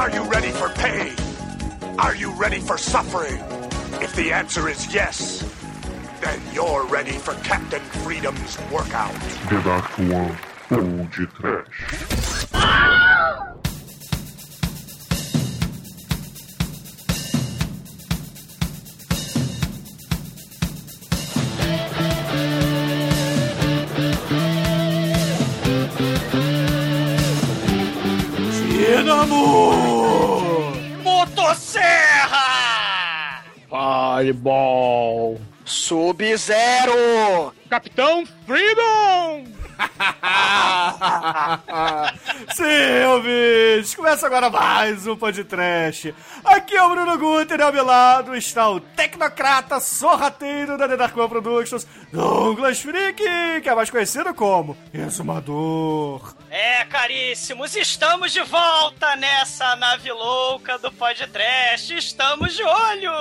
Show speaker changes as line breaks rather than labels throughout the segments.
Are you ready for pain? Are you ready for suffering? If the answer is yes, then you're ready for Captain Freedom's workout.
The Dark One ou de Trash.
Ah!
Motosserra!
Fireball.
Sub-Zero!
Capitão Freedom!
Sim, ouvintes! Começa agora mais um podcast. Aqui é o Bruno Guter e ao meu lado está o tecnocrata sorrateiro da The Dark Productions, Douglas Freak, que é mais conhecido como Exumador.
É, caríssimos, estamos de volta nessa nave louca do podcast. Estamos de olho!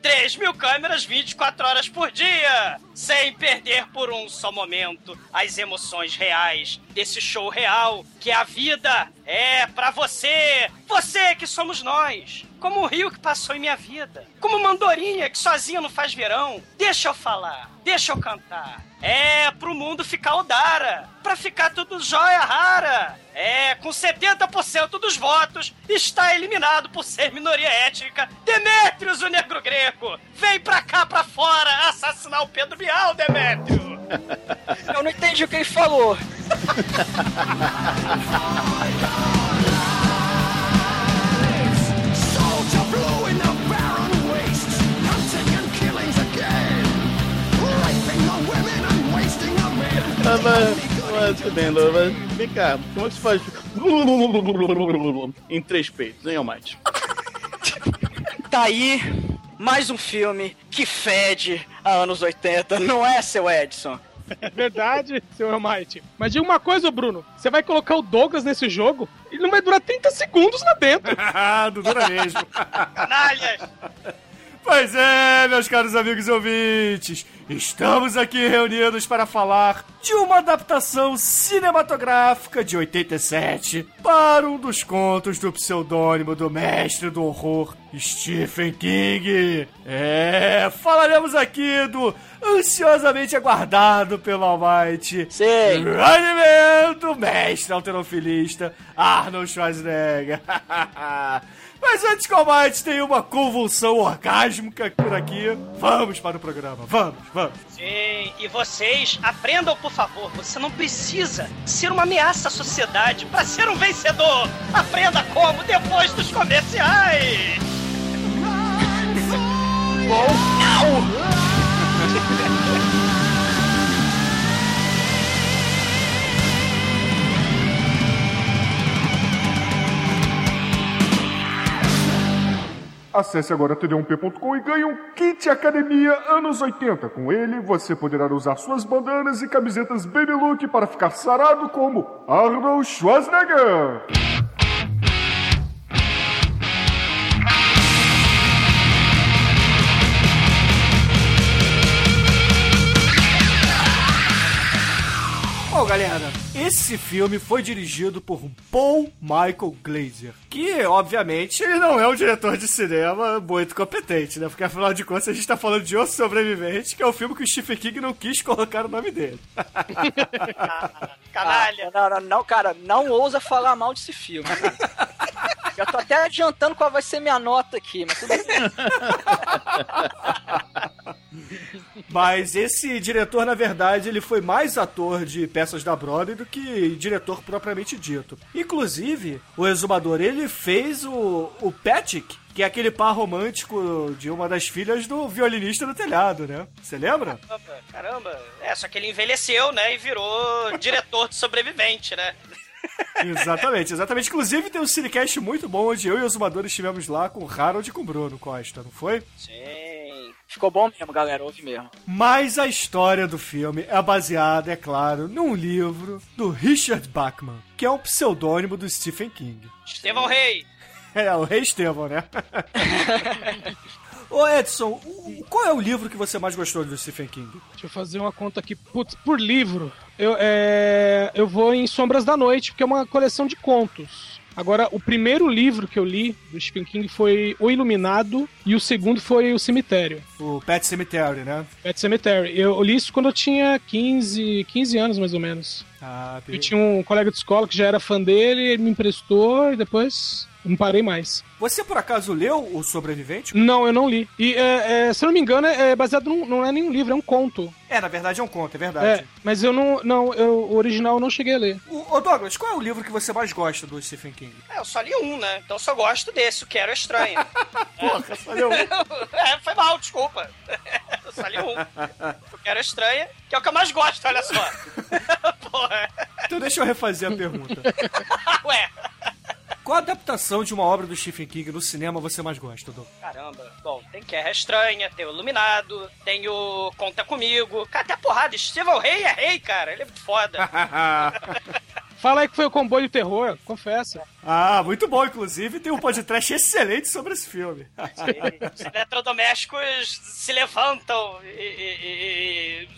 3 mil câmeras 24 horas por dia, sem perder por um só momento as emoções reais desse show real que a vida é pra você, você que somos nós. Como o rio que passou em minha vida. Como Mandorinha que sozinha não faz verão. Deixa eu falar, deixa eu cantar. É pro mundo ficar odara, pra ficar tudo jóia rara. É, com 70% dos votos, está eliminado por ser minoria étnica Demétrios, o negro greco. Vem pra cá, pra fora, assassinar o Pedro Bial, Demétrio.
Eu não entendi o que ele falou. Ah, mas, mas Lô, mas vem cá, como é que se faz em três peitos, hein, Almighty?
Tá aí mais um filme que fede a anos 80, não é, seu Edson?
É verdade, seu Almighty. Mas diga uma coisa, Bruno. Você vai colocar o Douglas nesse jogo? Ele não vai durar 30 segundos lá dentro.
Ah, Dudura mesmo.
Canalhas!
Pois é, meus caros amigos e ouvintes, estamos aqui reunidos para falar de uma adaptação cinematográfica de 87 para um dos contos do pseudônimo do mestre do horror, Stephen King. É, falaremos aqui do ansiosamente aguardado pelo Almighty
Sim.
Running do mestre alterofilista Arnold Schwarzenegger. Mas antes que o Almighty tenha uma convulsão orgásmica por aqui, vamos para o programa. Vamos, vamos.
Sim, e vocês aprendam, por favor. Você não precisa ser uma ameaça à sociedade para ser um vencedor. Aprenda como depois dos comerciais.
Acesse agora td1p.com e ganhe um kit Academia anos 80. Com ele, você poderá usar suas bandanas e camisetas Baby Look para ficar sarado como Arnold Schwarzenegger.
Galera, esse filme foi dirigido por Paul Michael Glazer, que, obviamente, ele não é um diretor de cinema muito competente, né? Porque, afinal de contas, a gente tá falando de O Sobrevivente, que é o filme que o Stephen King não quis colocar o nome dele.
Canalha.
Não, não, não, cara, não ousa falar mal desse filme. Já tô até adiantando qual vai ser minha nota aqui, mas tudo bem.
Mas esse diretor, na verdade, ele foi mais ator de peças da Broadway do que diretor propriamente dito. Inclusive, o Exumador, ele fez o, o Patrick, que é aquele par romântico de uma das filhas do violinista do telhado, né? Você lembra?
Caramba, Caramba. É, só que ele envelheceu, né? E virou diretor de sobrevivente, né?
Exatamente, exatamente. Inclusive tem um cinecast muito bom onde eu e o Exumador estivemos lá com o Harold e com o Bruno Costa, não foi?
Sim.
Ficou bom mesmo, galera, ouve mesmo.
Mas a história do filme é baseada, é claro, num livro do Richard Bachman, que é um pseudônimo do Stephen King.
Estevão Rei.
É, o Rei Estevão, né? Ô Edson, o- qual é o livro que você mais gostou do Stephen King?
Deixa eu fazer uma conta aqui. Putz, por livro, eu, é, eu vou em Sombras da Noite, porque é uma coleção de contos. Agora, o primeiro livro que eu li do Stephen King foi O Iluminado e o segundo foi O Cemitério.
O Pet Cemetery, né?
Pet Cemetery. Eu, eu li isso quando eu tinha 15, 15 anos, mais ou menos.
Ah,
Eu tinha um colega de escola que já era fã dele, ele me emprestou e depois não parei mais.
Você por acaso leu O Sobrevivente?
Não, eu não li. E, é, é, se eu não me engano, é é baseado num, não é nenhum livro, é um conto.
É, na verdade é um conto, é
É,
verdade.
mas eu não, não eu, o original eu não cheguei a ler.
O, ô Douglas, qual é o livro que você mais gosta do Stephen King?
É, eu só li um, né? Então eu só gosto desse, o Quero é Estranho.
Porra, valeu.
é, foi mal, desculpa. eu só li um. O Quero é Estranha, que é o que eu mais gosto, olha só. Porra.
Então deixa eu refazer a pergunta.
Ué,
Qual adaptação de uma obra do Stephen King no cinema você mais gosta, Douglas?
caramba. Bom, tem Quero é Estranha, tem o Iluminado, tem o Conta Comigo. Cara, até porrada, Estevão Rei é rei, cara. Ele é muito foda.
Fala aí que foi o comboio de terror, confessa.
ah, muito bom, inclusive. Tem um podcast excelente sobre esse filme.
Os eletrodomésticos se levantam e, e- e-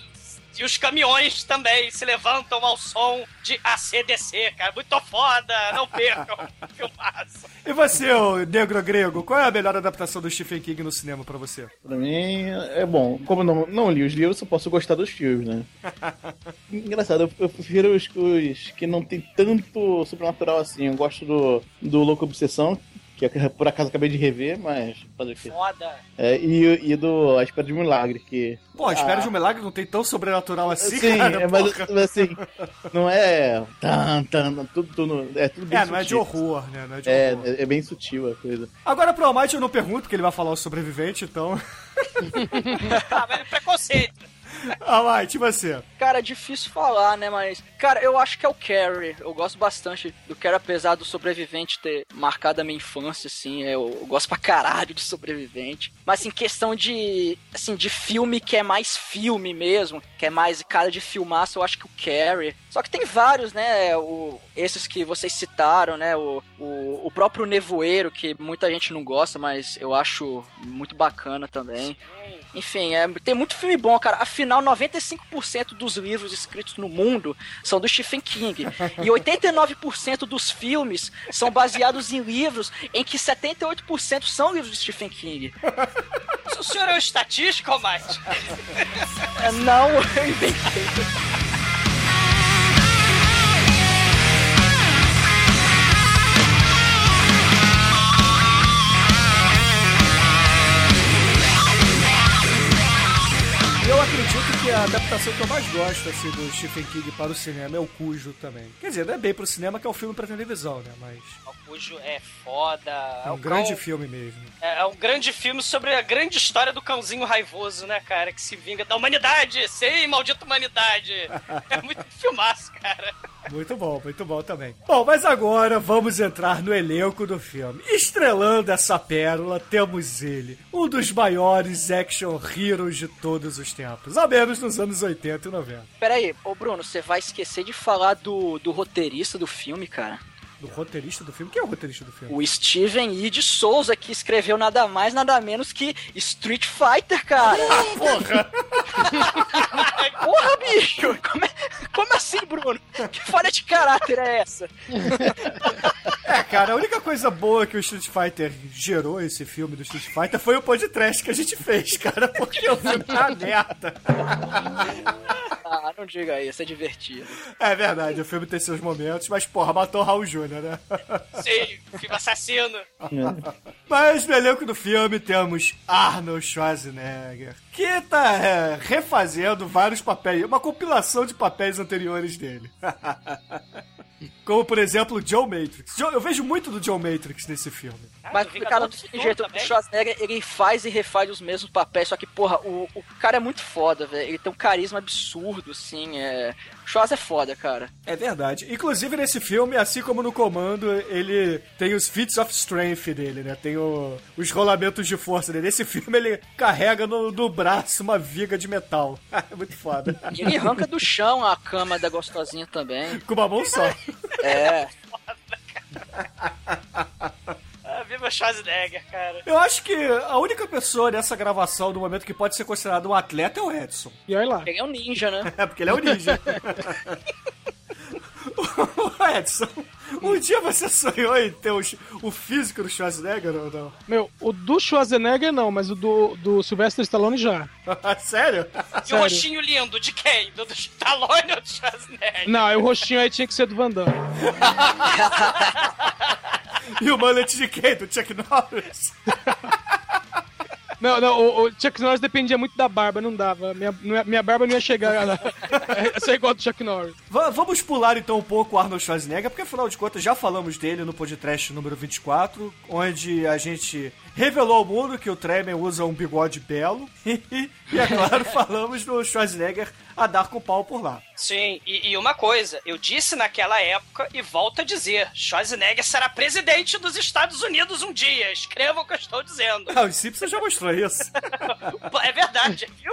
e os caminhões também se levantam ao som de ACDC, cara. Muito foda, não percam. Filmaço.
E você, ô negro grego, qual é a melhor adaptação do Stephen King no cinema pra você?
Pra mim, é bom. Como eu não, não li os livros, eu posso gostar dos filmes, né? Engraçado, eu, eu prefiro os, os que não tem tanto sobrenatural assim. Eu gosto do, do Louco Obsessão, que eu, por acaso acabei de rever, mas fazer o quê?
Foda.
É, e, e do A Espera de um Milagre, que...
Pô, Espera de um Milagre não tem tão sobrenatural assim,
Sim,
cara,
é, mas, mas assim, não é... Tan, tan, tudo, tudo, é tudo bem
É, não é de
sutil.
horror, né? Não é de
É,
horror.
é, é bem sutil a coisa.
Agora pro Almighty eu não pergunto, porque ele vai falar o sobrevivente, então...
Ah, mas é preconceito.
Almighty, e você?
Cara, é difícil falar, né? Mas, cara, eu acho que é o Carrie. Eu gosto bastante do Carrie, apesar do sobrevivente ter marcado a minha infância, assim. Eu, eu gosto pra caralho de sobrevivente. Mas, assim, questão de, assim, de filme que é mais filme mesmo, que é mais cara de filmaço, eu acho que o Carrie. Só que tem vários, né? O, esses que vocês citaram, né? O, o, o próprio Nevoeiro, que muita gente não gosta, mas eu acho muito bacana também. Enfim, é, tem muito filme bom, cara. Afinal, 95% dos livros escritos no mundo são do Stephen King. E 89% dos filmes são baseados em livros em que 78% são livros de Stephen King.
O senhor é um estatístico, Almighty?
É, não, eu inventei.
Eu acredito que a adaptação que eu mais gosto assim, do Stephen King para o cinema é o Cujo também. Quer dizer, não é bem pro cinema que é um filme pra televisão, né? Mas
O Cujo é foda.
é um
o
grande
cão-
filme mesmo.
É é um grande filme sobre a grande história do cãozinho raivoso, né, cara? Que se vinga da humanidade. Sim, maldita humanidade. É muito filmaço, cara.
Muito bom, muito bom também. Bom, mas agora vamos entrar no elenco do filme. Estrelando essa pérola, temos ele, um dos maiores action heroes de todos os tempos, ao menos nos anos 80 e 90.
Pera aí, ô Bruno, você vai esquecer de falar do, do roteirista do filme, cara.
Do roteirista do filme? Quem é o roteirista do filme?
O Steven E. de Souza, que escreveu nada mais, nada menos que Street Fighter, cara.
Porra!
Porra, bicho! Como, é- como assim, Bruno? Que falha de caráter é essa?
Cara, a única coisa boa que o Street Fighter gerou, esse filme do Street Fighter, foi o podcast que a gente fez, cara, porque o filme tá uma merda.
Ah, não diga isso, é divertido.
É verdade, o filme tem seus momentos, mas, porra, matou o Raul Júnior, né?
Sim, filme assassino.
Mas no elenco do filme temos Arnold Schwarzenegger, que tá é, refazendo vários papéis, uma compilação de papéis anteriores dele. Como, por exemplo, o Joe Matrix. Joe- Eu vejo muito do Joe Matrix nesse filme.
Mas,
do
cara,
do
jeito, o. Schwarzenegger, ele faz e refaz os mesmos papéis, só que, porra, o, o cara é muito foda, velho. Ele tem um carisma absurdo, assim, é... O Schwarz é foda, cara.
É verdade. Inclusive, nesse filme, assim como no Comando, ele tem os feats of strength dele, né? Tem o- os rolamentos de força dele. Nesse filme, ele carrega no, no braço uma viga de metal. É muito foda.
E ele arranca do chão a cama da gostosinha também.
Com uma mão só.
É.
Ah, viva Schwarzenegger, cara.
Eu acho que a única pessoa nessa gravação, do momento que pode ser considerado um atleta, é o Edson.
E olha lá.
Ele é um ninja, né?
É, porque ele é o ninja. o Edson, Um dia você sonhou em ter o, o físico do Schwarzenegger ou não?
Meu, o do Schwarzenegger não, mas o do, do Sylvester Stallone já.
Sério?
E o rostinho lindo, de quem? Do, do Stallone ou do Schwarzenegger?
Não, o rostinho aí tinha que ser do Van Damme.
E o mullet de quem? Do Chuck Norris?
Não, não, o, o Chuck Norris dependia muito da barba, não dava. Minha, minha barba não ia chegar a, a ser igual a do Chuck Norris.
Va- vamos pular então um pouco o Arnold Schwarzenegger, porque afinal de contas já falamos dele no podcast número 24, onde a gente revelou ao mundo que o Tremen usa um bigode belo. e é claro, falamos do Schwarzenegger a dar com pau por lá.
Sim, e, e uma coisa, eu disse naquela época e volto a dizer: Schwarzenegger será presidente dos Estados Unidos um dia. Escreva o que eu estou dizendo.
Ah, o Simpson já mostrou isso.
É verdade, viu?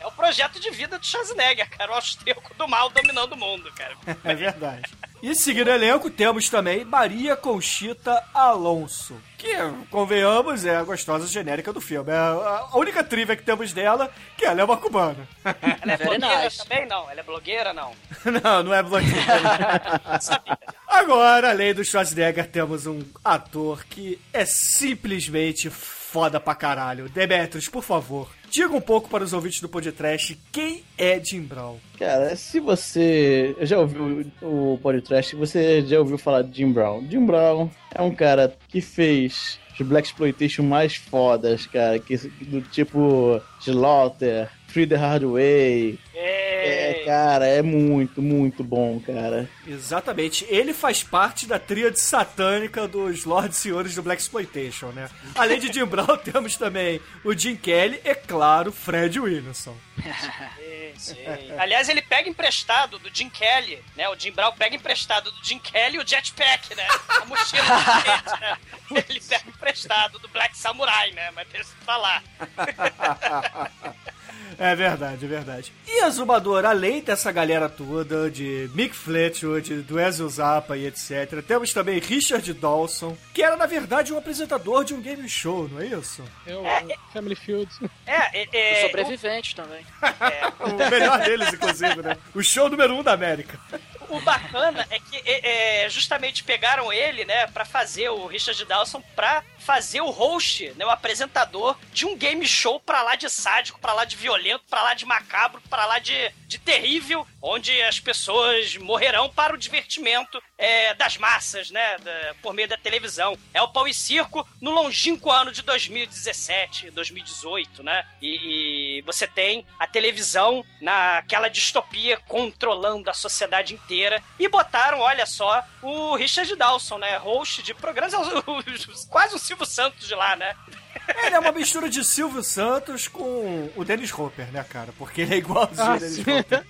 É o projeto de vida do Schwarzenegger, cara. O austríaco do mal dominando o mundo, cara.
É verdade. E seguindo o elenco, temos também Maria Conchita Alonso. Que, convenhamos, é a gostosa genérica do filme. É a única trivia que temos dela, que ela é uma cubana.
Ela é
Very
blogueira também? Não. Ela é blogueira? Não.
Não, não é blogueira. Agora, além do Schwarzenegger, temos um ator que é simplesmente foda pra caralho. Demetrius, por favor, diga um pouco para os ouvintes do podcast quem é Jim Brown.
Cara, se você já ouviu o podcast, você já ouviu falar de Jim Brown. Jim Brown é um cara que fez os Black Exploitation mais fodas, cara, que, do tipo Slaughter, Free the Hard Way. Cara, é muito, muito bom, cara.
Exatamente, ele faz parte da tríade satânica dos Lords Senhores do Black Exploitation, né? Além de Jim Brown, temos também o Jim Kelly e, claro, Fred Williamson.
sim, sim. Aliás, ele pega emprestado do Jim Kelly, né? O Jim Brown pega emprestado do Jim Kelly o jetpack, né? A mochila do skate, né? Ele pega emprestado do Black Samurai, né? Mas deixa eu falar.
É verdade, é verdade. E a Zumbadora, além dessa galera toda, de Mick Fletchwood, do Ezio Zappa e etc., temos também Richard Dawson, que era, na verdade, um apresentador de um game show, não é isso?
É o Family Field.
É, é,
O
é
sobrevivente também.
O melhor deles, inclusive, né? O show número um da América.
O bacana é que é, é, justamente pegaram ele, né, pra fazer o Richard Dawson pra fazer o host, né, o apresentador de um game show pra lá de sádico, pra lá de violento, pra lá de macabro, pra lá de, de terrível, onde as pessoas morrerão para o divertimento é, das massas, né, da- por meio da televisão. É o pau e circo no longínquo ano de 2017, 2018, né, e, e você tem a televisão naquela distopia controlando a sociedade inteira e botaram, olha só, o Richard Dawson, né, host de programas, é quase o Silvio Santos de lá, né?
Ele é uma mistura de Silvio Santos com o Dennis Hopper, né, cara? Porque ele é igualzinho
Ah,
o Dennis. Hopper.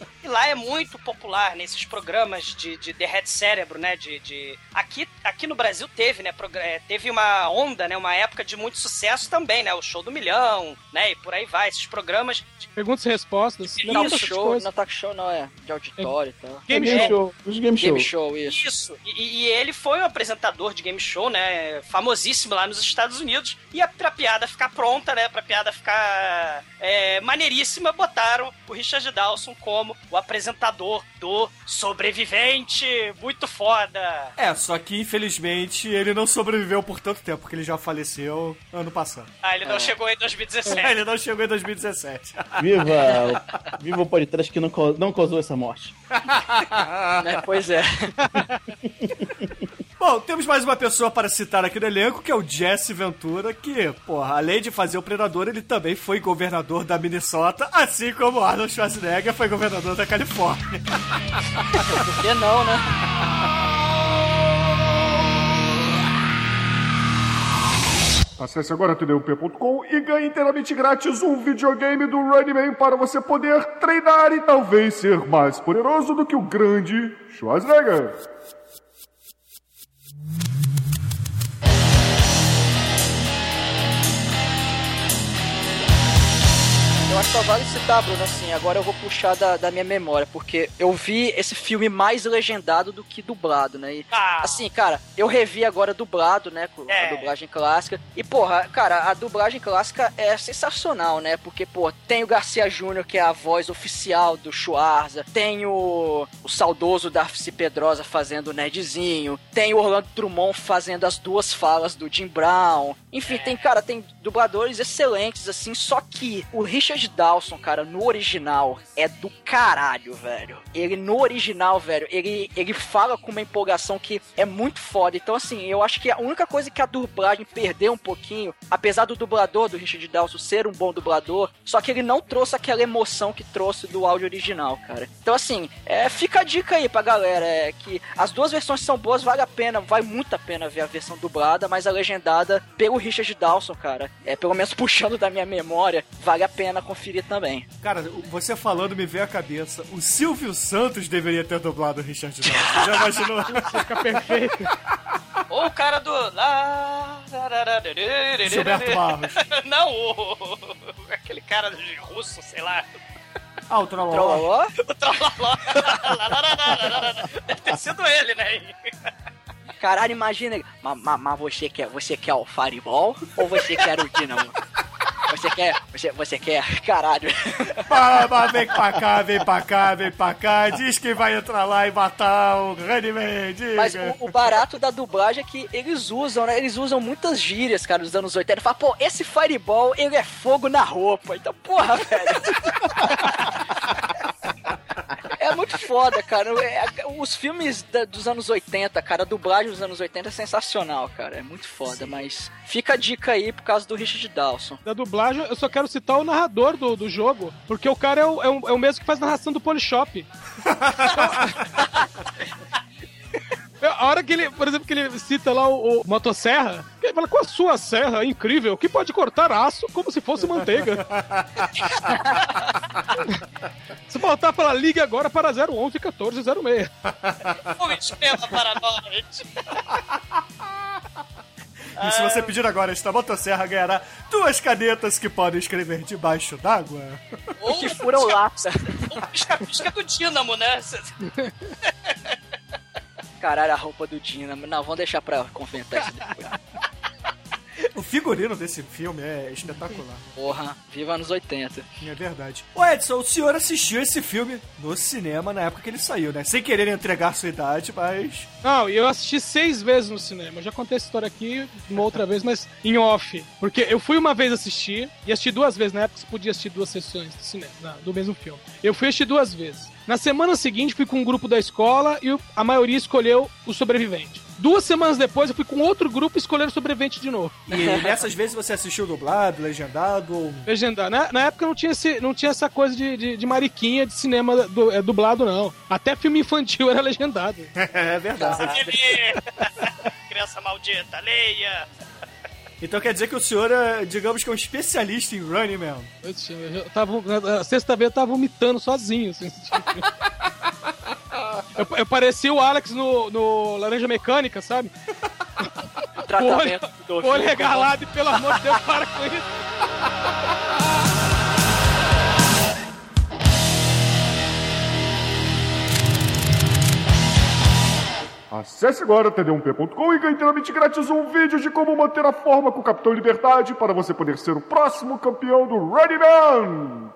Lá é muito popular nesses programas de, de derrete cérebro, né? De, de... Aqui, aqui no Brasil teve, né? é, Teve uma onda, né? Uma época de muito sucesso também, né? O Show do Milhão, né? E por aí vai. Esses programas de
Perguntas e respostas.
Isso.
Não,
show, não talk show não, é de auditório e tal.
Game
É
show.
show. Os game show.
Game show, isso.
Isso. E, e ele foi um apresentador de game show, né? Famosíssimo lá nos Estados Unidos. E a, pra piada ficar pronta, né? Pra piada ficar é, maneiríssima, botaram o Richard Dawson como o apresentador do Sobrevivente. Muito foda.
É, só que infelizmente ele não sobreviveu por tanto tempo, porque ele já faleceu ano passado.
Ah, ele não chegou em 2017.
Ele não chegou em 2017.
Viva, o- viva o podcast que não, não causou essa morte.
Né? Pois é.
Bom, temos mais uma pessoa para citar aqui no elenco, que é o Jesse Ventura, que, porra, além de fazer o Predador, ele também foi governador da Minnesota, assim como Arnold Schwarzenegger foi governador da Califórnia.
Por que não, né?
Acesse agora tdump.com e ganhe inteiramente grátis um videogame do Running Man para você poder treinar e talvez ser mais poderoso do que o grande Schwarzenegger.
Eu acho que só vale citar, Bruno, assim, agora eu vou puxar da, da minha memória, porque eu vi esse filme mais legendado do que dublado, né? E,
Ah.
assim, cara, eu revi agora dublado, né, com
É.
a dublagem clássica, e, porra, cara, a dublagem clássica é sensacional, né? Porque, pô, tem o Garcia Júnior, que é a voz oficial do Schwarza, tem o, o saudoso Darcy Pedrosa fazendo o Nerdzinho, tem o Orlando Drummond fazendo as duas falas do Jim Brown, enfim, tem, cara, tem dubladores excelentes, assim, só que o Richard Dawson, cara, no original, é do caralho, velho. Ele, no original, velho, ele, ele fala com uma empolgação que é muito foda. Então, assim, eu acho que a única coisa que a dublagem perdeu um pouquinho, apesar do dublador do Richard Dawson ser um bom dublador, só que ele não trouxe aquela emoção que trouxe do áudio original, cara. Então, assim, é, fica a dica aí pra galera, é que as duas versões são boas, vale a pena, vale muito a pena ver a versão dublada, mas a legendada pelo Richard Dawson, cara, é pelo menos puxando da minha memória, vale a pena conferir também.
Cara, você falando me veio à cabeça. O Silvio Santos deveria ter dublado o Richard Dawson. Já imaginou?
Fica perfeito.
Ou o cara do.
Gilberto Barros.
Não, o... aquele cara de russo, sei lá.
Ah, o Trololó.
Trololó?
O Trolloló. Deve ter sido ele, né?
Caralho, imagina. Mas ma, ma você quer, você quer o Fireball ou você quer o Dynamo? Você quer, você, você quer, caralho.
Pá, vem pra cá, vem pra cá, vem pra cá. Diz que vai entrar lá e matar o Running diga.
Mas o, o barato da dublagem é que eles usam, né? Eles usam muitas gírias, cara, dos anos 80. Fala, pô, esse Fireball, ele é fogo na roupa. Então, porra, velho. É muito foda, cara. É, os filmes da- dos anos 80, cara, a dublagem dos anos 80 é sensacional, cara. É muito foda, mas fica a dica aí por causa do Richard Dawson.
Da dublagem, eu só quero citar o narrador do, do jogo, porque o cara é o, é, o, é o mesmo que faz narração do Polishop. A hora que ele, por exemplo, que ele cita lá o, o motosserra, ele fala, com a sua serra incrível, que pode cortar aço como se fosse manteiga. se faltar falar, ligue agora para 011 1406.
Uma estrela para nós.
E se você pedir agora esta motosserra, ganhará duas canetas que podem escrever debaixo d'água.
Ou
Que furam lápis.
o pisca-pisca do Dínamo, né?
Caralho, a roupa do Dynamo. Não, vamos deixar pra comentar isso depois.
O figurino desse filme é espetacular.
Porra, viva anos 80.
É verdade. Ô Edson, o senhor assistiu esse filme no cinema na época que ele saiu, né? Sem querer entregar sua idade, mas.
Não, e eu assisti seis vezes no cinema. Eu já contei essa história aqui uma outra vez, mas em off. Porque eu fui uma vez assistir e assisti duas vezes. Na época você podia assistir duas sessões de cinema, do mesmo filme. Eu fui assistir duas vezes. Na semana seguinte, fui com um grupo da escola e a maioria escolheu o sobrevivente. Duas semanas depois, eu fui com outro grupo e escolheram o sobrevivente de novo.
E nessas vezes você assistiu dublado, legendado ou.
Legendar. Na, na época não tinha, esse, não tinha essa coisa de, de, de mariquinha de cinema du- é, dublado, não. Até filme infantil era legendado.
É verdade.
Criança maldita, leia.
Então quer dizer que o senhor é, digamos que é um especialista em Running Man.
Putz, Eu já tava, na sexta-feira eu tava vomitando sozinho. Assim, eu, eu parecia o Alex no, no Laranja Mecânica, sabe?
O tratamento do
Olho
ouvido.
regalado e pelo amor de Deus, para com isso.
Acesse agora td1p.com e ganhe inteiramente grátis um vídeo de como manter a forma com o Capitão Liberdade para você poder ser o próximo campeão do Running Man!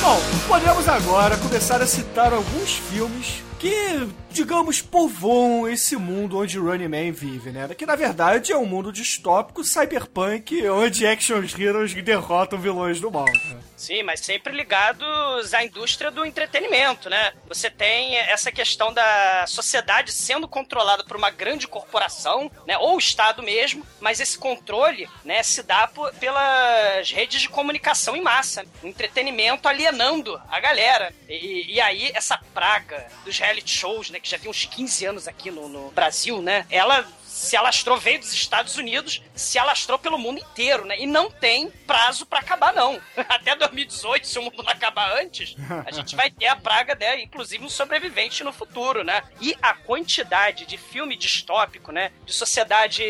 Bom, podemos agora começar a citar alguns filmes que, digamos, povoam esse mundo onde Running Man vive, né? Que na verdade é um mundo distópico cyberpunk onde action heroes derrotam vilões do mal. né?
Sim, mas sempre ligados à indústria do entretenimento, né? Você tem essa questão da sociedade sendo controlada por uma grande corporação, né? Ou o Estado mesmo, mas esse controle, né, se dá por- pelas redes de comunicação em massa. O entretenimento alienando a galera. E, e aí, essa praga dos reality shows, né, que já tem uns 15 anos aqui no, no Brasil, né? Ela se alastrou, veio dos Estados Unidos, se alastrou pelo mundo inteiro, né? E não tem prazo pra acabar, não. Até 2018, se o mundo não acabar antes, a gente vai ter a praga, né? Inclusive um sobrevivente no futuro, né? E a quantidade de filme distópico, né? De sociedade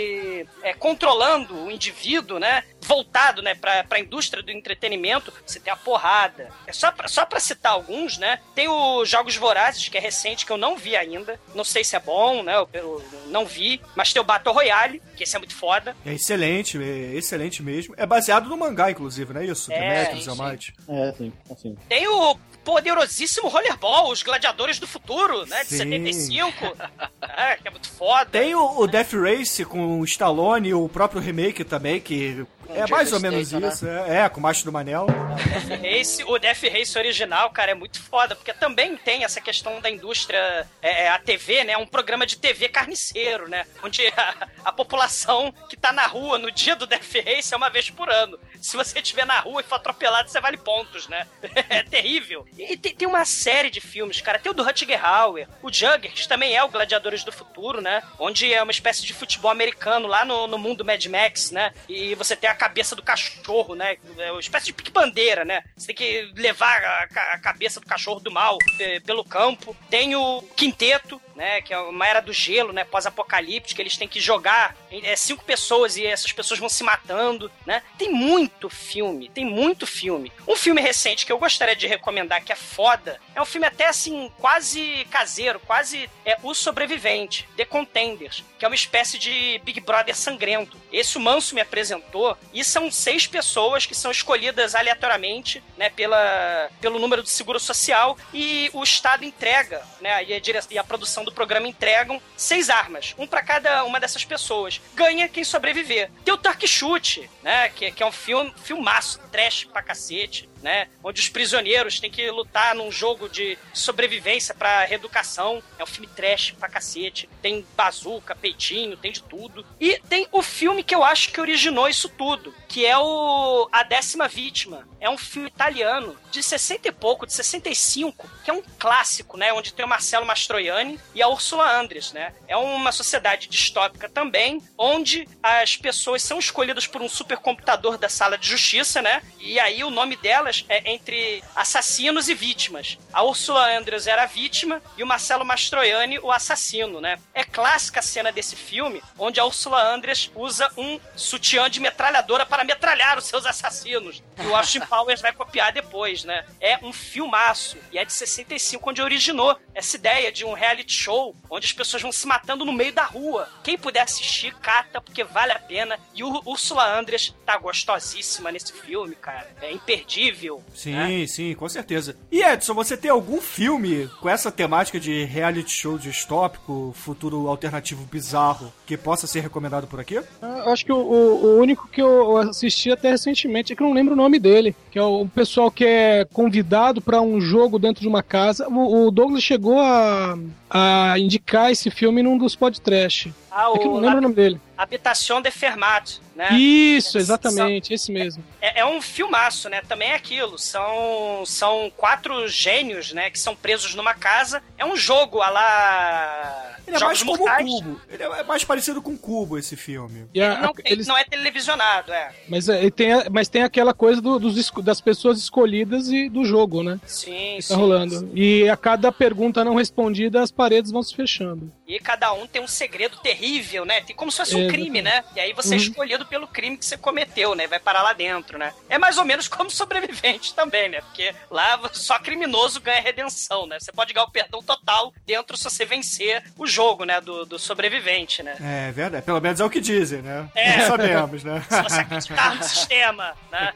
é, controlando o indivíduo, né? Voltado, né? Pra, pra indústria do entretenimento, você tem a porrada. É só pra, só pra citar alguns, né? Tem o Jogos Vorazes, que é recente, que eu não vi ainda. Não sei se é bom, né? Eu, eu não vi. Mas tem o Battle Royale, que esse é muito foda.
É excelente, é excelente mesmo. É baseado no mangá, inclusive, não é isso?
É,
Demetrius
sim, sim.
É, assim, assim.
Tem o poderosíssimo Rollerball, os Gladiadores do Futuro, né? De
Sim.
75. é, que é muito foda.
Tem o, o Death Race com o Stallone e o próprio remake também, que é mais ou menos
Statham,
isso. É, é, com o Macho do Manel.
Death Race, o Death Race original, cara, é muito foda, porque também tem essa questão da indústria, é, a TV, né? Um programa de TV carniceiro, né? Onde a, a população que tá na rua no dia do Death Race é uma vez por ano. Se você estiver na rua e for atropelado, você vale pontos, né? É terrível. E tem, tem uma série de filmes, cara. Tem o do Rutger Hauer, o Jugger, que também é o Gladiadores do Futuro, né? Onde é uma espécie de futebol americano lá no, no mundo Mad Max, né? E você tem a cabeça do cachorro, né? É uma espécie de pique-bandeira, né? Você tem que levar a, a cabeça do cachorro do mal eh, pelo campo. Tem o Quinteto, né? Que é uma era do gelo, né? Pós-apocalíptica. Eles têm que jogar é, cinco pessoas e essas pessoas vão se matando, né? Tem muito filme, tem muito filme. Um filme recente que eu gostaria de recomendar que é foda, é um filme até assim, quase caseiro, quase é O Sobrevivente, The Contenders, que é uma espécie de Big Brother sangrento. Esse o Manso me apresentou, e são seis pessoas que são escolhidas aleatoriamente, né, pela, pelo número do seguro social, e o Estado entrega, né, e a, dire- e a produção do programa entregam seis armas, um pra cada uma dessas pessoas. Ganha quem sobreviver. Tem o Turk Shoot, né, que, que é um filme, filmaço, trash pra cacete, né, onde os prisioneiros têm que lutar num jogo de sobrevivência pra reeducação. É um filme trash pra cacete. Tem bazuca, peitinho, tem de tudo. E tem o filme que eu acho que originou isso tudo, que é o A Décima Vítima. É um filme italiano de 60 e pouco, de 65, que é um clássico, né? Onde tem o Marcelo Mastroianni e a Ursula Andress, né? É uma sociedade distópica também, onde as pessoas são escolhidas por um supercomputador da sala de justiça, né? E aí o nome delas é entre assassinos e vítimas. A Ursula Andress era a vítima e o Marcelo Mastroianni o assassino, né? É clássica a cena desse filme, onde a Ursula Andress usa um sutiã de metralhadora para metralhar os seus assassinos. E o Austin Powers vai copiar depois, né? É um filmaço. E é de 65, onde originou essa ideia de um reality show, onde as pessoas vão se matando no meio da rua. Quem puder assistir, cata, porque vale a pena. E o Ursula Andress tá gostosíssima nesse filme, cara. É imperdível.
Sim,
né?
sim, com certeza. E Edson, você tem algum filme com essa temática de reality show distópico, futuro alternativo bizarro, que possa ser recomendado por aqui?
Eu acho que o, o- o único que eu assisti até recentemente é que eu não lembro o nome dele, que é o pessoal que é convidado pra um jogo dentro de uma casa. O, o Douglas chegou a, a indicar esse filme num dos podcasts.
Ah,
É que eu não
o
lembro o nome dele.
Habitação de Fermat, né?
Isso, exatamente, esse mesmo.
É, é um filmaço, né? Também é aquilo. São, são quatro gênios, né? Que são presos numa casa. É um jogo a lá.
Ele é
Jogos
mais como um
Mortais.
cubo. Ele é mais parecido com cubo, esse filme.
E a-
Não, tem-
eles-
não é televisionado, é.
mas, é, ele tem, mas tem aquela coisa do- dos, das pessoas escolhidas e do jogo, né?
Sim,
Que
sim.
tá rolando. E a cada pergunta não respondida, as paredes vão se fechando.
E cada um tem um segredo terrível, né? Tem como se fosse um
É,
crime, né? E aí você é
Uhum.
escolhido pelo crime que você cometeu, né? Vai parar lá dentro, né? É mais ou menos como sobrevivente também, né? Porque lá só criminoso ganha redenção, né? Você pode ganhar o perdão total dentro se você vencer o jogo, né? Do, do sobrevivente, né?
É verdade. Pelo menos é o que dizem, né?
É.
Não sabemos, né?
Se você acreditar no sistema, né?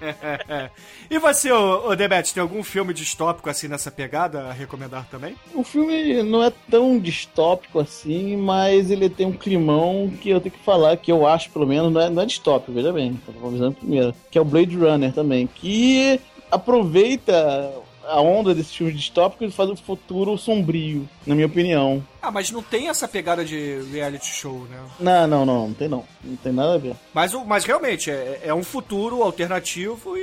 e você, ô, ô Debete, tem algum filme distópico assim nessa pegada a recomendar também?
O filme não é tão distópico assim, mas ele tem um climão que eu tenho que falar, que eu acho, pelo menos, não é, não é distópico, veja bem, tô avisando primeiro, que é o Blade Runner também, que aproveita a onda desse filme distópico e faz o futuro sombrio, na minha opinião.
Ah, mas não tem essa pegada de reality show, né?
Não, não, não, não tem não. Não tem nada a ver.
Mas, o- mas realmente, é, é um futuro alternativo e,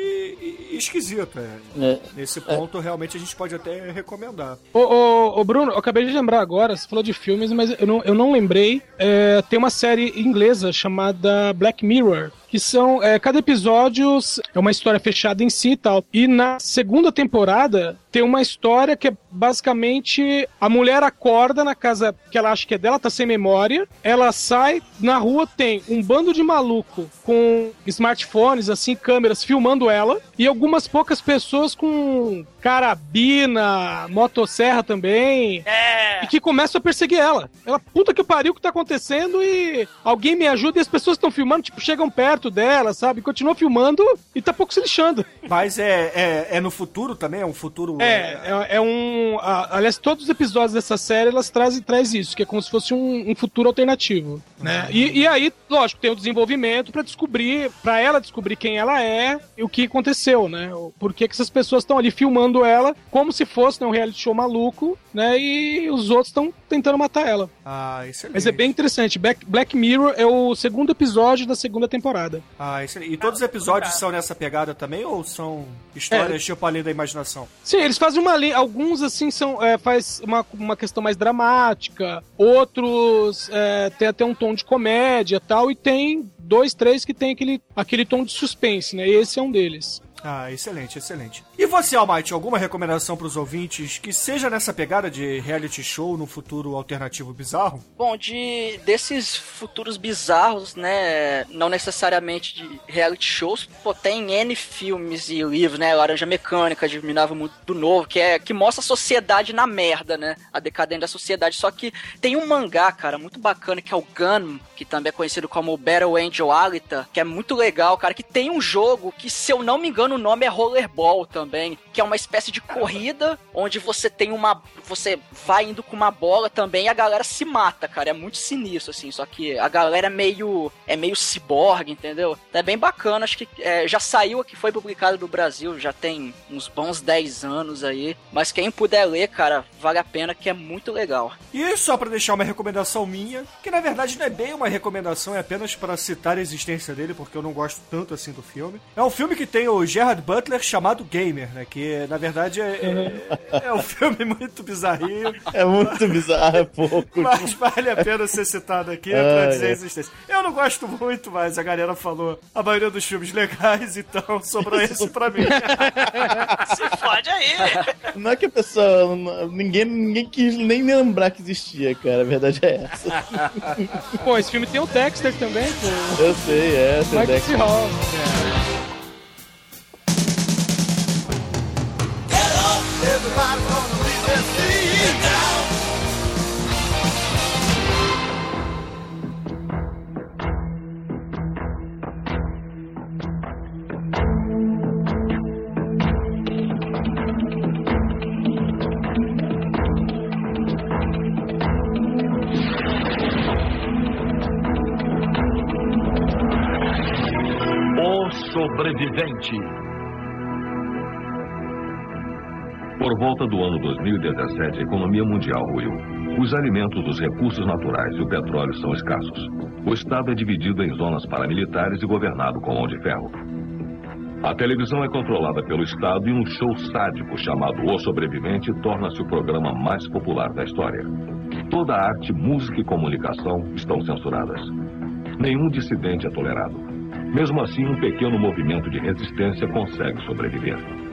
e- esquisito. É.
É.
Nesse ponto, realmente, a gente pode até recomendar.
Ô, ô, ô, Bruno, eu acabei de lembrar agora, você falou de filmes, mas eu não, eu não lembrei. É, tem uma série inglesa chamada Black Mirror. Que são. é, cada episódio é uma história fechada em si e tal. E na segunda temporada tem uma história que é basicamente a mulher acorda na casa que ela acha que é dela, tá sem memória. Ela sai, na rua tem um bando de maluco com smartphones, assim, câmeras filmando ela. E algumas poucas pessoas com carabina, motosserra também.
É.
E que começam a perseguir ela. Ela, puta que pariu, o que tá acontecendo? E alguém me ajuda. E as pessoas que estão filmando, tipo, chegam perto dela, sabe? Continua filmando e tá pouco se lixando.
Mas é, é, é no futuro também? É um futuro.
É, é, é um. a- aliás, todos os episódios dessa série elas trazem traz isso, que é como se fosse um, um futuro alternativo, né? E, e aí, lógico, tem o desenvolvimento pra descobrir, pra ela descobrir quem ela é e o que aconteceu, né? Por que, que essas pessoas estão ali filmando ela como se fosse né, um reality show maluco, né? E os outros estão tentando matar ela.
Ah, excelente.
Mas é bem interessante. Black, Black Mirror é o segundo episódio da segunda temporada.
Ah, excelente. E todos os episódios são nessa pegada também ou são histórias tipo além da imaginação?
Sim, eles fazem uma linha. Alguns, assim, são. É, faz uma, uma questão mais dramática. Outros é, tem até um tom de comédia e tal. E tem dois, três que tem aquele, aquele tom de suspense, né? E esse é um deles.
Ah, excelente, excelente. E você, Almighty, alguma recomendação pros ouvintes que seja nessa pegada de reality show no futuro alternativo bizarro?
Bom, de desses futuros bizarros, né? Não necessariamente de reality shows, pô, tem N filmes e livros, né? Laranja Mecânica, Minava Mundo Novo, que é que mostra a sociedade na merda, né? A decadência da sociedade. Só que tem um mangá, cara, muito bacana, que é o Gun, que também é conhecido como Battle Angel Alita, que é muito legal, cara, que tem um jogo que, se eu não me engano, o nome é Rollerball também, que é uma espécie de corrida onde você tem uma. Você vai indo com uma bola também e a galera se mata, cara. É muito sinistro, assim. Só que a galera é meio. É meio ciborgue, entendeu? É bem bacana. Acho que é, já saiu aqui, foi publicado no Brasil, já tem uns bons 10 anos aí. Mas quem puder ler, cara, vale a pena, que é muito legal.
E só pra deixar uma recomendação minha, que na verdade não é bem uma recomendação, é apenas pra citar a existência dele, porque eu não gosto tanto assim do filme. É um filme que tem o Gerard Butler chamado Gamer, né? Que na verdade é, é, é um filme muito bizarrinho,
É muito bizarro, é pouco.
mas vale a pena ser citado aqui pra dizer a existência. Eu não gosto muito, mas a galera falou a maioria dos filmes legais, então sobrou esse pra mim.
Se fode aí.
Não é que a pessoa. não- Ninguém, ninguém quis nem lembrar que existia, cara. A verdade é essa.
Pô, esse filme tem o Dexter também, pô.
Eu sei, é. Tem
Michael
Dex.
C. Hall.
Sobrevivente. Por volta do ano 2017, a economia mundial ruiu. Os alimentos, os recursos naturais e o petróleo são escassos. O Estado é dividido em zonas paramilitares e governado com mão de ferro. A televisão é controlada pelo Estado e um show sádico chamado O Sobrevivente torna-se o programa mais popular da história. Toda a arte, música e comunicação estão censuradas. Nenhum dissidente é tolerado. Mesmo assim, um pequeno movimento de resistência consegue sobreviver.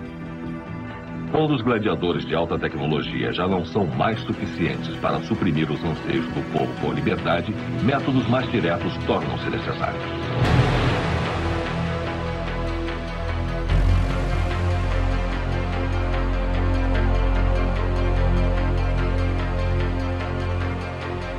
Quando os gladiadores de alta tecnologia já não são mais suficientes para suprimir os anseios do povo por liberdade, métodos mais diretos tornam-se necessários.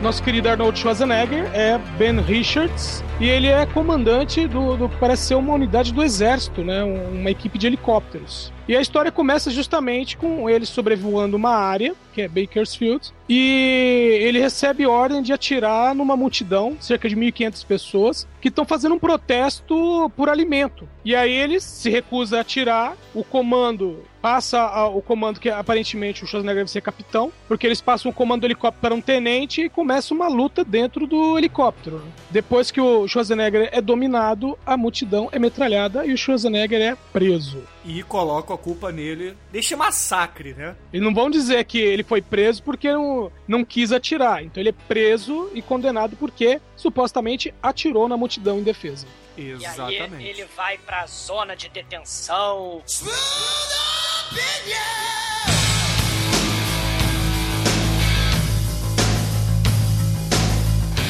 Nosso querido Arnold Schwarzenegger é Ben Richards e ele é comandante do, do parece ser uma unidade do exército, né? Um- Uma equipe de helicópteros. E a história começa justamente com ele sobrevoando uma área, que é Bakersfield, e ele recebe ordem de atirar numa multidão, cerca de 1.500 pessoas, que estão fazendo um protesto por alimento. E aí ele se recusa a atirar, o comando passa o comando que aparentemente o Schwarzenegger deve ser capitão, porque eles passam o comando do helicóptero para um tenente e começa uma luta dentro do helicóptero. Depois que o Schwarzenegger é dominado, a multidão é metralhada e o Schwarzenegger é preso.
E colocam a culpa nele deste massacre, né?
E não vão dizer que ele foi preso porque não, não quis atirar. Então ele é preso e condenado porque supostamente atirou na multidão em defesa.
E aí ele vai pra zona de detenção.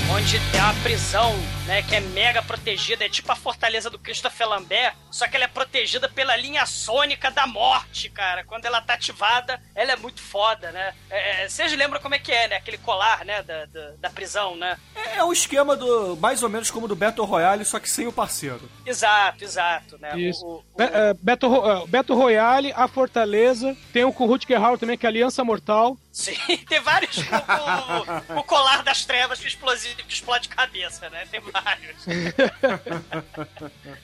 Onde tem uma prisão, né, que é mega protegida, é tipo a fortaleza do Christopher Lambert, só que ela é protegida pela linha sônica da morte, cara. Quando ela tá ativada, ela é muito foda, né? É, é, Vocês lembram como é que é, né? Aquele colar, né, da, da, da prisão, né?
É, é um esquema do mais ou menos como do Battle Royale, só que sem o parceiro.
Exato, exato, né?
Isso.
O- o-
Be- é, Beto, Ro- é, Beto Royale, a Fortaleza, tem o com o Rutger Hauer também, que é a Aliança Mortal.
Sim, tem vários com, com- o colar das trevas que, explosivo, que explode cabeça, né? Tem vários.